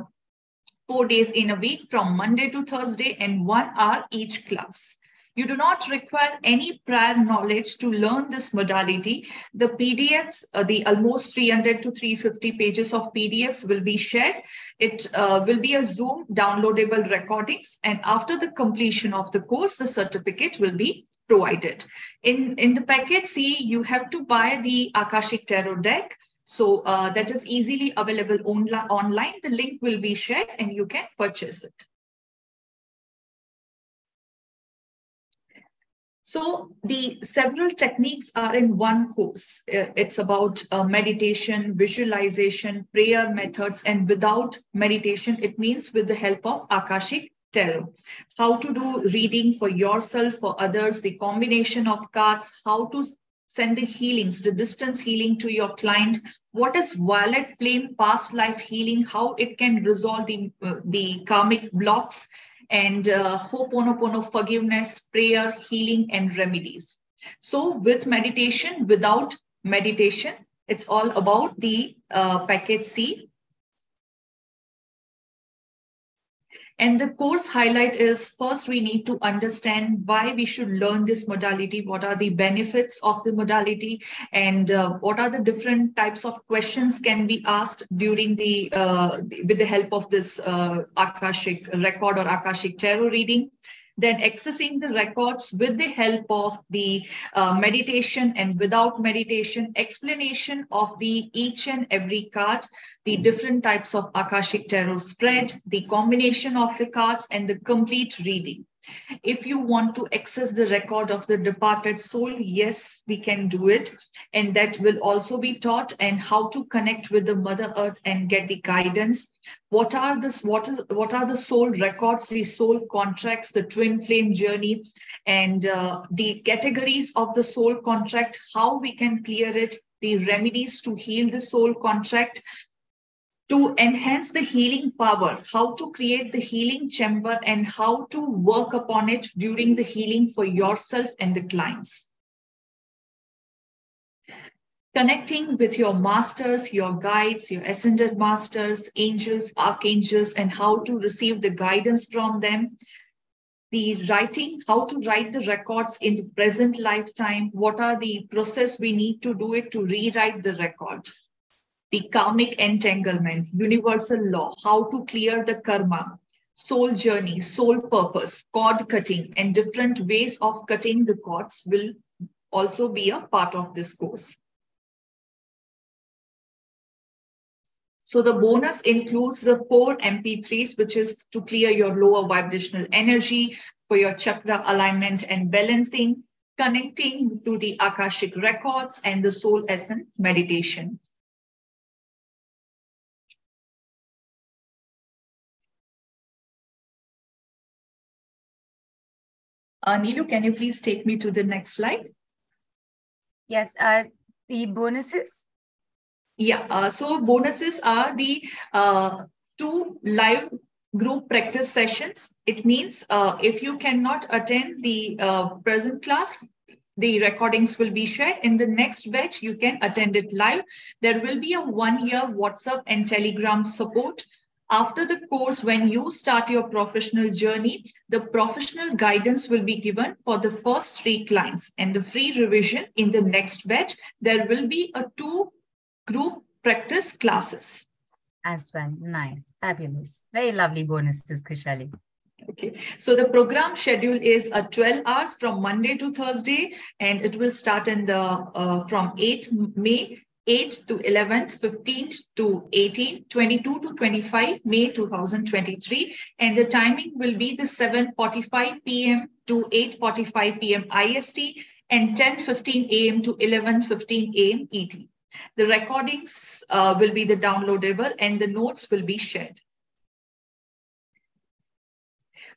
four days in a week from Monday to Thursday and one hour each class. You do not require any prior knowledge to learn this modality. The PDFs, uh, the almost 300 to 350 pages of PDFs will be shared. It uh, will be a Zoom downloadable recordings. And after the completion of the course, the certificate will be provided. In, in the package C, you have to buy the Akashic Tarot deck. So uh, that is easily available on online. The link will be shared and you can purchase it. So the several techniques are in one course. Uh, it's about uh, meditation, visualization, prayer methods, and without meditation, it means with the help of Akashic Tarot. How to do reading for yourself, for others, the combination of cards, how to send the healings, the distance healing to your client, what is violet flame past life healing, how it can resolve the, uh, the karmic blocks, and uh, Ho'oponopono forgiveness, prayer, healing, and remedies. So with meditation, without meditation, it's all about the uh, package C, And the course highlight is first, we need to understand why we should learn this modality, what are the benefits of the modality, and uh, what are the different types of questions can be asked during the, uh, with the help of this uh, Akashic record or Akashic tarot reading then accessing the records with the help of the uh, meditation and without meditation, explanation of the each and every card, the different types of Akashic Tarot spread, the combination of the cards and the complete reading. If you want to access the record of the departed soul, yes, we can do it. And that will also be taught and how to connect with the Mother Earth and get the guidance. What are this? What is what are the soul records, the soul contracts, the twin flame journey, and uh, the categories of the soul contract, how we can clear it, the remedies to heal the soul contract, to enhance the healing power, how to create the healing chamber and how to work upon it during the healing for yourself and the clients. Connecting with your masters, your guides, your ascended masters, angels, archangels, and how to receive the guidance from them. The writing, how to write the records in the present lifetime, what are the process we need to do it to rewrite the record the karmic entanglement, universal law, how to clear the karma, soul journey, soul purpose, cord cutting, and different ways of cutting the cords will also be a part of this course. So the bonus includes the four MP3s, which is to clear your lower vibrational energy for your chakra alignment and balancing, connecting to the Akashic records and the soul essence meditation. Uh, Neelu, can you please take me to the next slide? Yes, uh, the bonuses? Yeah, uh, so bonuses are the uh, two live group practice sessions. It means uh, if you cannot attend the uh, present class, the recordings will be shared. In the next batch, you can attend it live. There will be a one-year WhatsApp and Telegram support after the course, when you start your professional journey, the professional guidance will be given for the first three clients and the free revision in the next batch. There will be a two group practice classes. as well. Nice, fabulous. Very lovely bonuses, Khushaali. Okay, so the program schedule is a 12 hours from Monday to Thursday, and it will start in the uh, from 8 May 8 to 11th, 15th to 18th, 22 to 25 May 2023. And the timing will be the 7.45 p.m. to 8.45 p.m. IST and 10.15 a.m. to 11.15 a.m. ET. The recordings uh, will be the downloadable and the notes will be shared.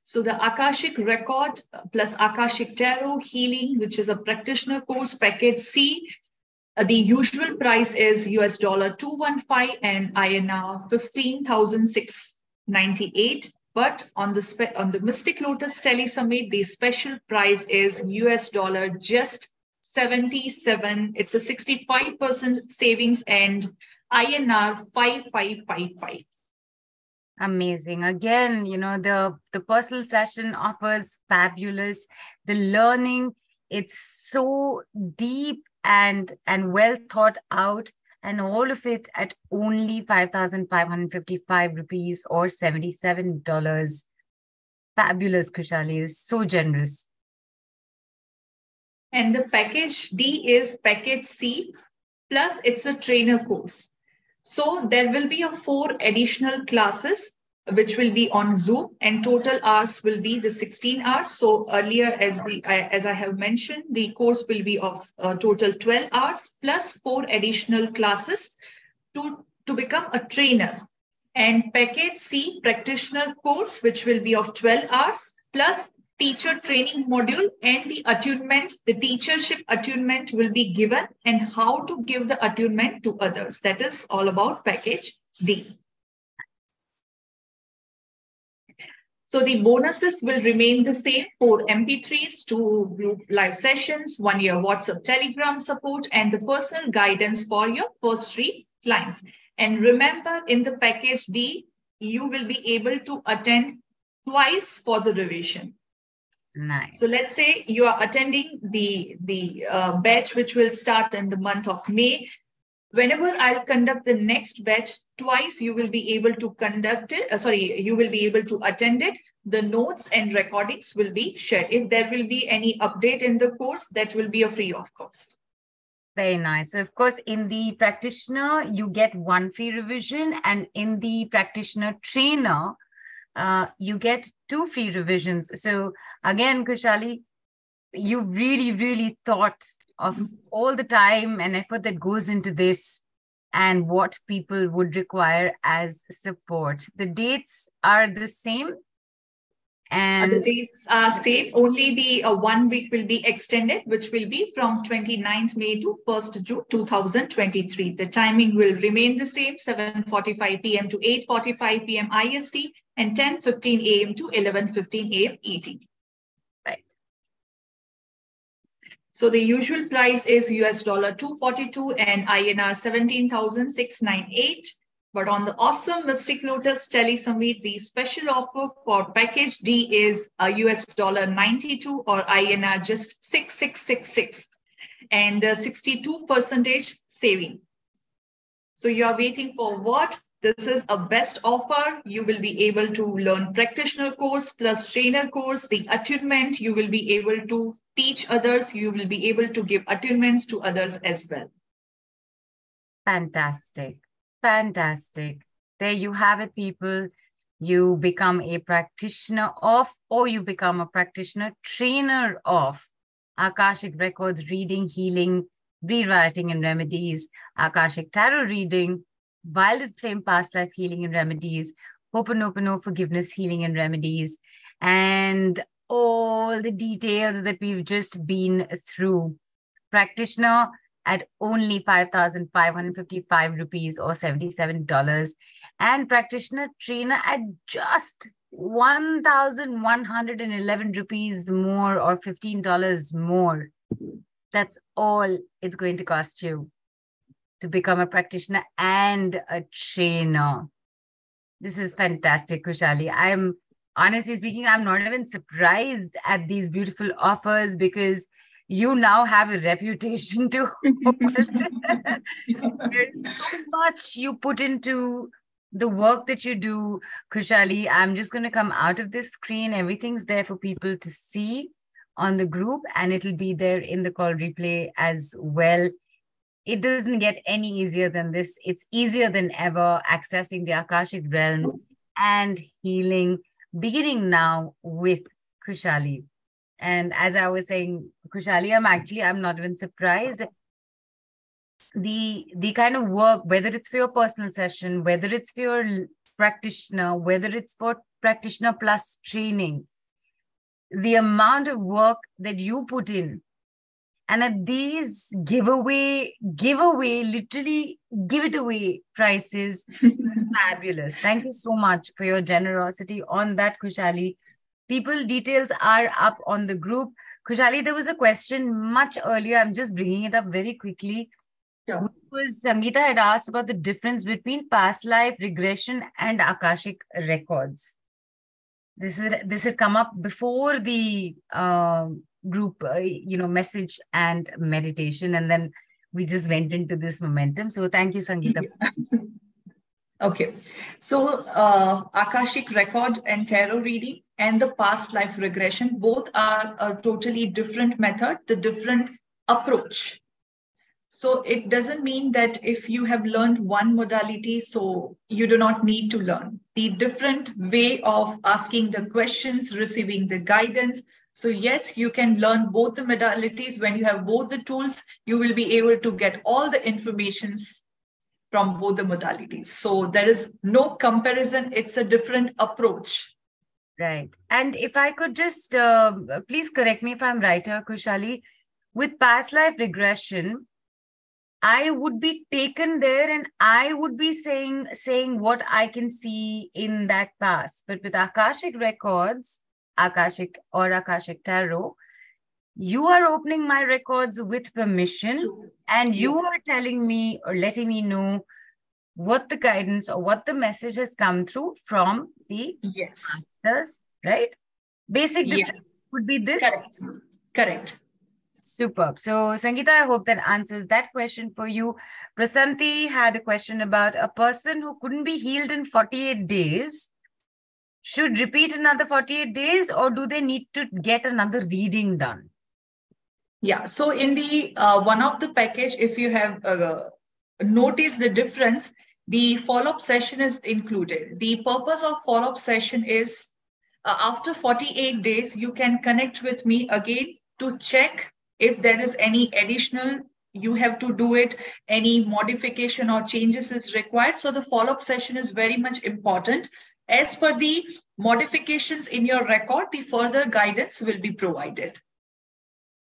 So the Akashic Record plus Akashic Tarot Healing, which is a practitioner course, package C, uh, Uh, the usual price is US dollar 215 and INR 15,698. But on the on the Mystic Lotus Tele Summit, the special price is US dollar just 77. It's a 65% savings and INR 5555. Amazing. Again, you know, the, the personal session offers fabulous. The learning, it's so deep and and well thought out and all of it at only 5555 rupees or $77 fabulous khushaali is so generous. And the package d is package c plus it's a trainer course. So there will be a four additional classes which will be on Zoom and total hours will be the 16 hours. So earlier, as we as I have mentioned, the course will be of uh, total 12 hours plus four additional classes to, to become a trainer. And package C practitioner course, which will be of 12 hours plus teacher training module and the attunement, the teachership attunement will be given and how to give the attunement to others. That is all about package D. So the bonuses will remain the same for MP3s, two group live sessions, one year WhatsApp Telegram support, and the personal guidance for your first three clients. And remember, in the package D, you will be able to attend twice for the revision. Nice. So let's say you are attending the the uh, batch which will start in the month of May. Whenever I'll conduct the next batch, twice you will be able to conduct it. Uh, sorry, you will be able to attend it. The notes and recordings will be shared. If there will be any update in the course, that will be a free of cost. Very nice. Of course, in the practitioner, you get one free revision, and in the practitioner trainer, uh, you get two free revisions. So again, Khushaali, you really, really thought of all the time and effort that goes into this and what people would require as support. The dates are the same. And the dates are same. Only the uh, one week will be extended, which will be from 29th May to 1st June 2023. The timing will remain the same, 7.45 p.m. to 8.45 p.m. IST and 10.15 a.m. to 11.15 a.m. ET. So the usual price is US dollar 242 and INR 17,698. But on the awesome Mystic Lotus Tele Summit, the special offer for package D is a US dollar 92 or INR just 6666 and 62 percentage saving. So you are waiting for what? This is a best offer. You will be able to learn practitioner course plus trainer course, the attunement. You will be able to teach others, you will be able to give attunements to others as well. Fantastic. Fantastic. There you have it, people. You become a practitioner of, or you become a practitioner trainer of Akashic Records reading, healing, rewriting, and remedies, Akashic Tarot reading, Violet Flame past life healing and remedies, Ho'oponopono forgiveness, healing, and remedies, and all the details that we've just been through. Practitioner at only 5,555 rupees or $77. And practitioner trainer at just 1,111 rupees more or $15 more. That's all it's going to cost you to become a practitioner and a trainer. This is fantastic, Khushaali. I'm honestly speaking, I'm not even surprised at these beautiful offers because you now have a reputation to <laughs> There's so much you put into the work that you do, Khushaali, I'm just going to come out of this screen. Everything's there for people to see on the group, and it'll be there in the call replay as well. It doesn't get any easier than this. It's easier than ever accessing the Akashic realm and healing, beginning now with Khushaali. And as I was saying, Khushaali, I'm actually, I'm not even surprised the the kind of work whether it's for your personal session whether it's for your practitioner whether it's for practitioner plus training the amount of work that you put in and at these giveaway giveaway literally give it away prices <laughs> fabulous. Thank you so much for your generosity on that khushaali. People details are up on the group. Khushaali there was a question much earlier. I'm just bringing it up very quickly. Sure. was Sangeeta had asked about the difference between past life regression and Akashic records. This is this had come up before the uh, group, uh, you know, message and meditation, and then we just went into this momentum. So thank you, Sangeeta. <laughs> okay, so uh, Akashic record and tarot reading and the past life regression both are a totally different method, the different approach so it doesn't mean that if you have learned one modality, so you do not need to learn. The different way of asking the questions, receiving the guidance. So yes, you can learn both the modalities. When you have both the tools, you will be able to get all the informations from both the modalities. So there is no comparison. It's a different approach. Right. And if I could just, uh, please correct me if I'm right here, Khushaali, with past life regression, I would be taken there and I would be saying saying what I can see in that past. But with Akashic records, Akashic or Akashic Tarot, you are opening my records with permission and you are telling me or letting me know what the guidance or what the message has come through from the yes masters, right? Basic difference yeah. would be this. Correct. Correct. Superb. So, Sangeeta, I hope that answers that question for you. Prasanti had a question about a person who couldn't be healed in 48 days should repeat another 48 days or do they need to get another reading done? Yeah. So, in the uh, one of the package, if you have uh, noticed the difference, the follow-up session is included. The purpose of follow-up session is uh, after 48 days, you can connect with me again to check if there is any additional you have to do it any modification or changes is required so the follow-up session is very much important as per the modifications in your record the further guidance will be provided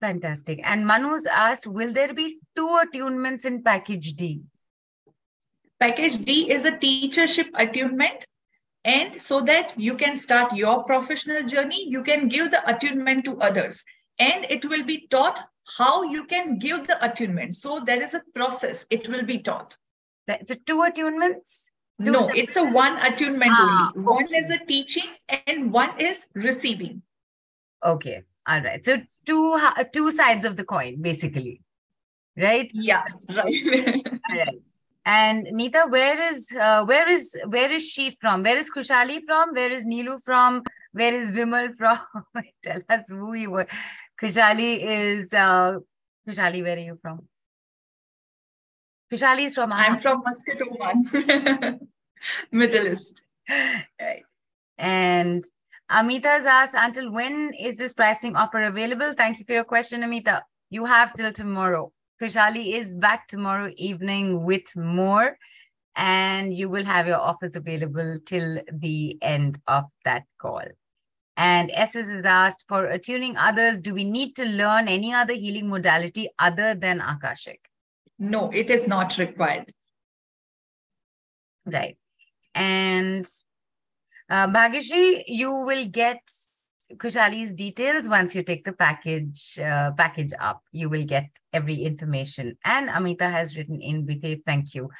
fantastic and manu's asked will there be two attunements in package d package d is a teachership attunement and so that you can start your professional journey you can give the attunement to others and it will be taught how you can give the attunement. So there is a process, it will be taught. Right. So two attunements? Two no, it's a one attunement ah, only. One is a teaching and one is receiving. Okay. All right. So two two sides of the coin, basically. Right? Yeah, right. <laughs> All right. And Nita, where is uh, where is where is she from? Where is Khushaali from? Where is Neelu from? Where is Vimal from? <laughs> Tell us who you were. Khushaali is uh, Khushaali. Where are you from? Khushaali is from. I'm from Muscat, Oman, <laughs> <laughs> Middle East. Right. And Amita's asked, until when is this pricing offer available? Thank you for your question, Amita. You have till tomorrow. Khushaali is back tomorrow evening with more, and you will have your offers available till the end of that call. And SS is asked for attuning others, do we need to learn any other healing modality other than Akashic? No, it is not required. Right. And uh, Bhagyashri, you will get Khushaali's details once you take the package uh, package up. You will get every information. And Amita has written in with a thank you.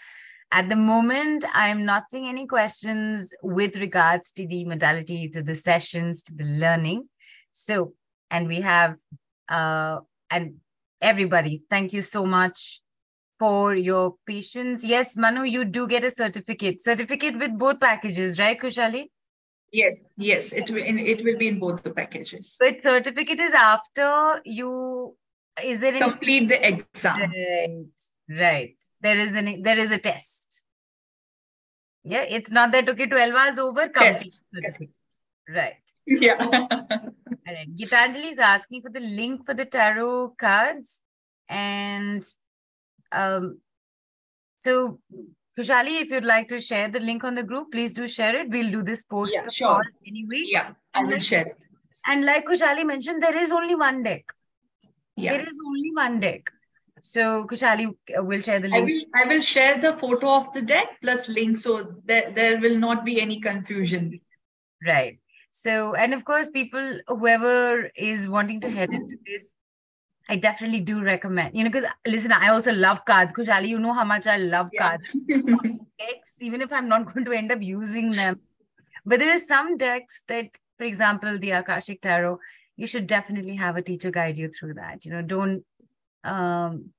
At the moment, I'm not seeing any questions with regards to the modality, to the sessions, to the learning. So, and we have, uh, and everybody, thank you so much for your patients. Yes, Manu, you do get a certificate. Certificate with both packages, right, Khushaali? Yes, yes, it will. It will be in both the packages. But certificate is after you. Is there any Complete the exam. Right, right. There is an there is a test. Yeah, it's not that okay, 12 hours over, Test. certificate. Right. Yeah. All right. Gitanjali is asking for the link for the tarot cards. And um so Khushaali, if you'd like to share the link on the group, please do share it. We'll do this post Yeah, sure. anyway. yeah, I will share it. And like Khushaali mentioned, there is only one deck. Yeah. There is only one deck. So Khushaali uh, will share the I link. will I will share the photo of the deck plus link so there, there will not be any confusion. Right. So, and of course, people, whoever is wanting to head into this, I definitely do recommend, you know, because listen, I also love cards. Khushaali, you know how much I love Yeah. cards. Decks, even if I'm not <laughs> going to end up using them. But there are some decks that, for example, the Akashic Tarot, you should definitely have a teacher guide you through that. You know, don't um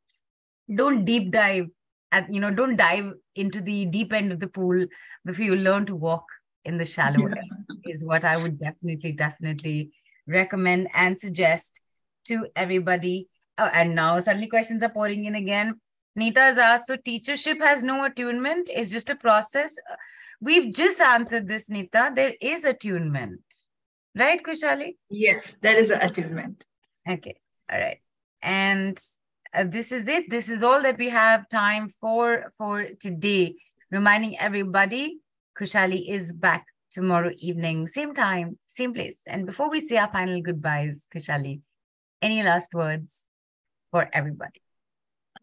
don't deep dive at you know, don't dive into the deep end of the pool before you learn to walk in the shallow end is what I would definitely, definitely recommend and suggest to everybody. Oh, and now suddenly questions are pouring in again. Nita has asked, so teachership has no attunement, it's just a process. Uh, We've just answered this, Nita. There is attunement. Right, Khushaali? Yes, there is an attunement. Okay. All right. And uh, this is it. This is all that we have time for for today. Reminding everybody, Khushaali is back tomorrow evening, same time, same place. And before we say our final goodbyes, Khushaali, any last words for everybody?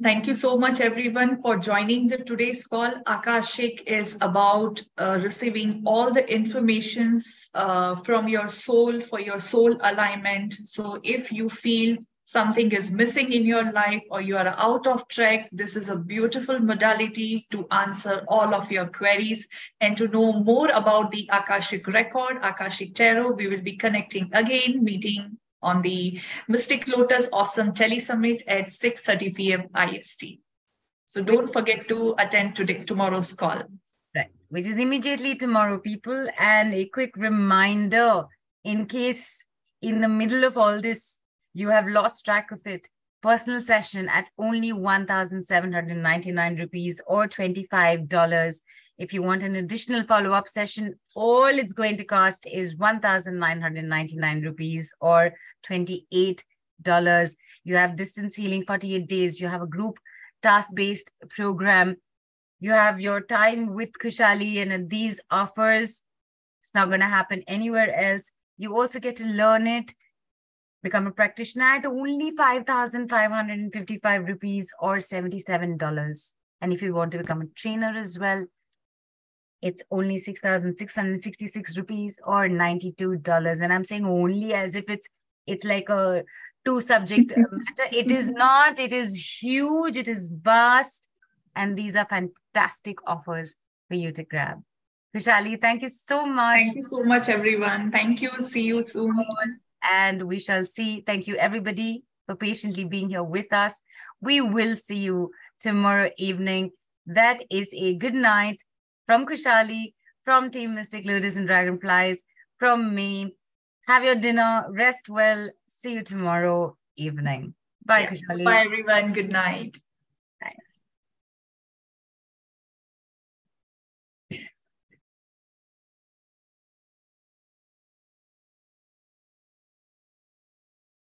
Thank you so much, everyone, for joining the today's call. Akashic is about uh, receiving all the informations uh, from your soul for your soul alignment. So if you feel something is missing in your life or you are out of track, this is a beautiful modality to answer all of your queries and to know more about the Akashic record, Akashic Tarot. We will be connecting again, meeting on the Mystic Lotus Awesome Tele Summit at 6:30 p.m. IST. So don't forget to attend today tomorrow's call. Right. Which is immediately tomorrow, people. And a quick reminder in case in the middle of all this you have lost track of it, personal session at only 1,799 rupees or $25. If you want an additional follow up session, all it's going to cost is 1,999 rupees or $28. You have distance healing 48 days. You have a group task based program. You have your time with Khushaali and these offers. It's not going to happen anywhere else. You also get to learn it become a practitioner at only 5,555 rupees or $77. And if you want to become a trainer as well, it's only 6,666 rupees or $92. And I'm saying only as if it's it's like a two subject <laughs> matter. It is not, it is huge, it is vast. And these are fantastic offers for you to grab. Khushaali, thank you so much. Thank you so much, everyone. Thank you. See you soon. and we shall see. Thank you, everybody, for patiently being here with us. We will see you tomorrow evening. That is a good night from Khushaali, from Team Mystic Lotus and Dragonflies, from me. Have your dinner, rest well. See you tomorrow evening. Bye, Yeah. Khushaali. Bye, everyone. Good night.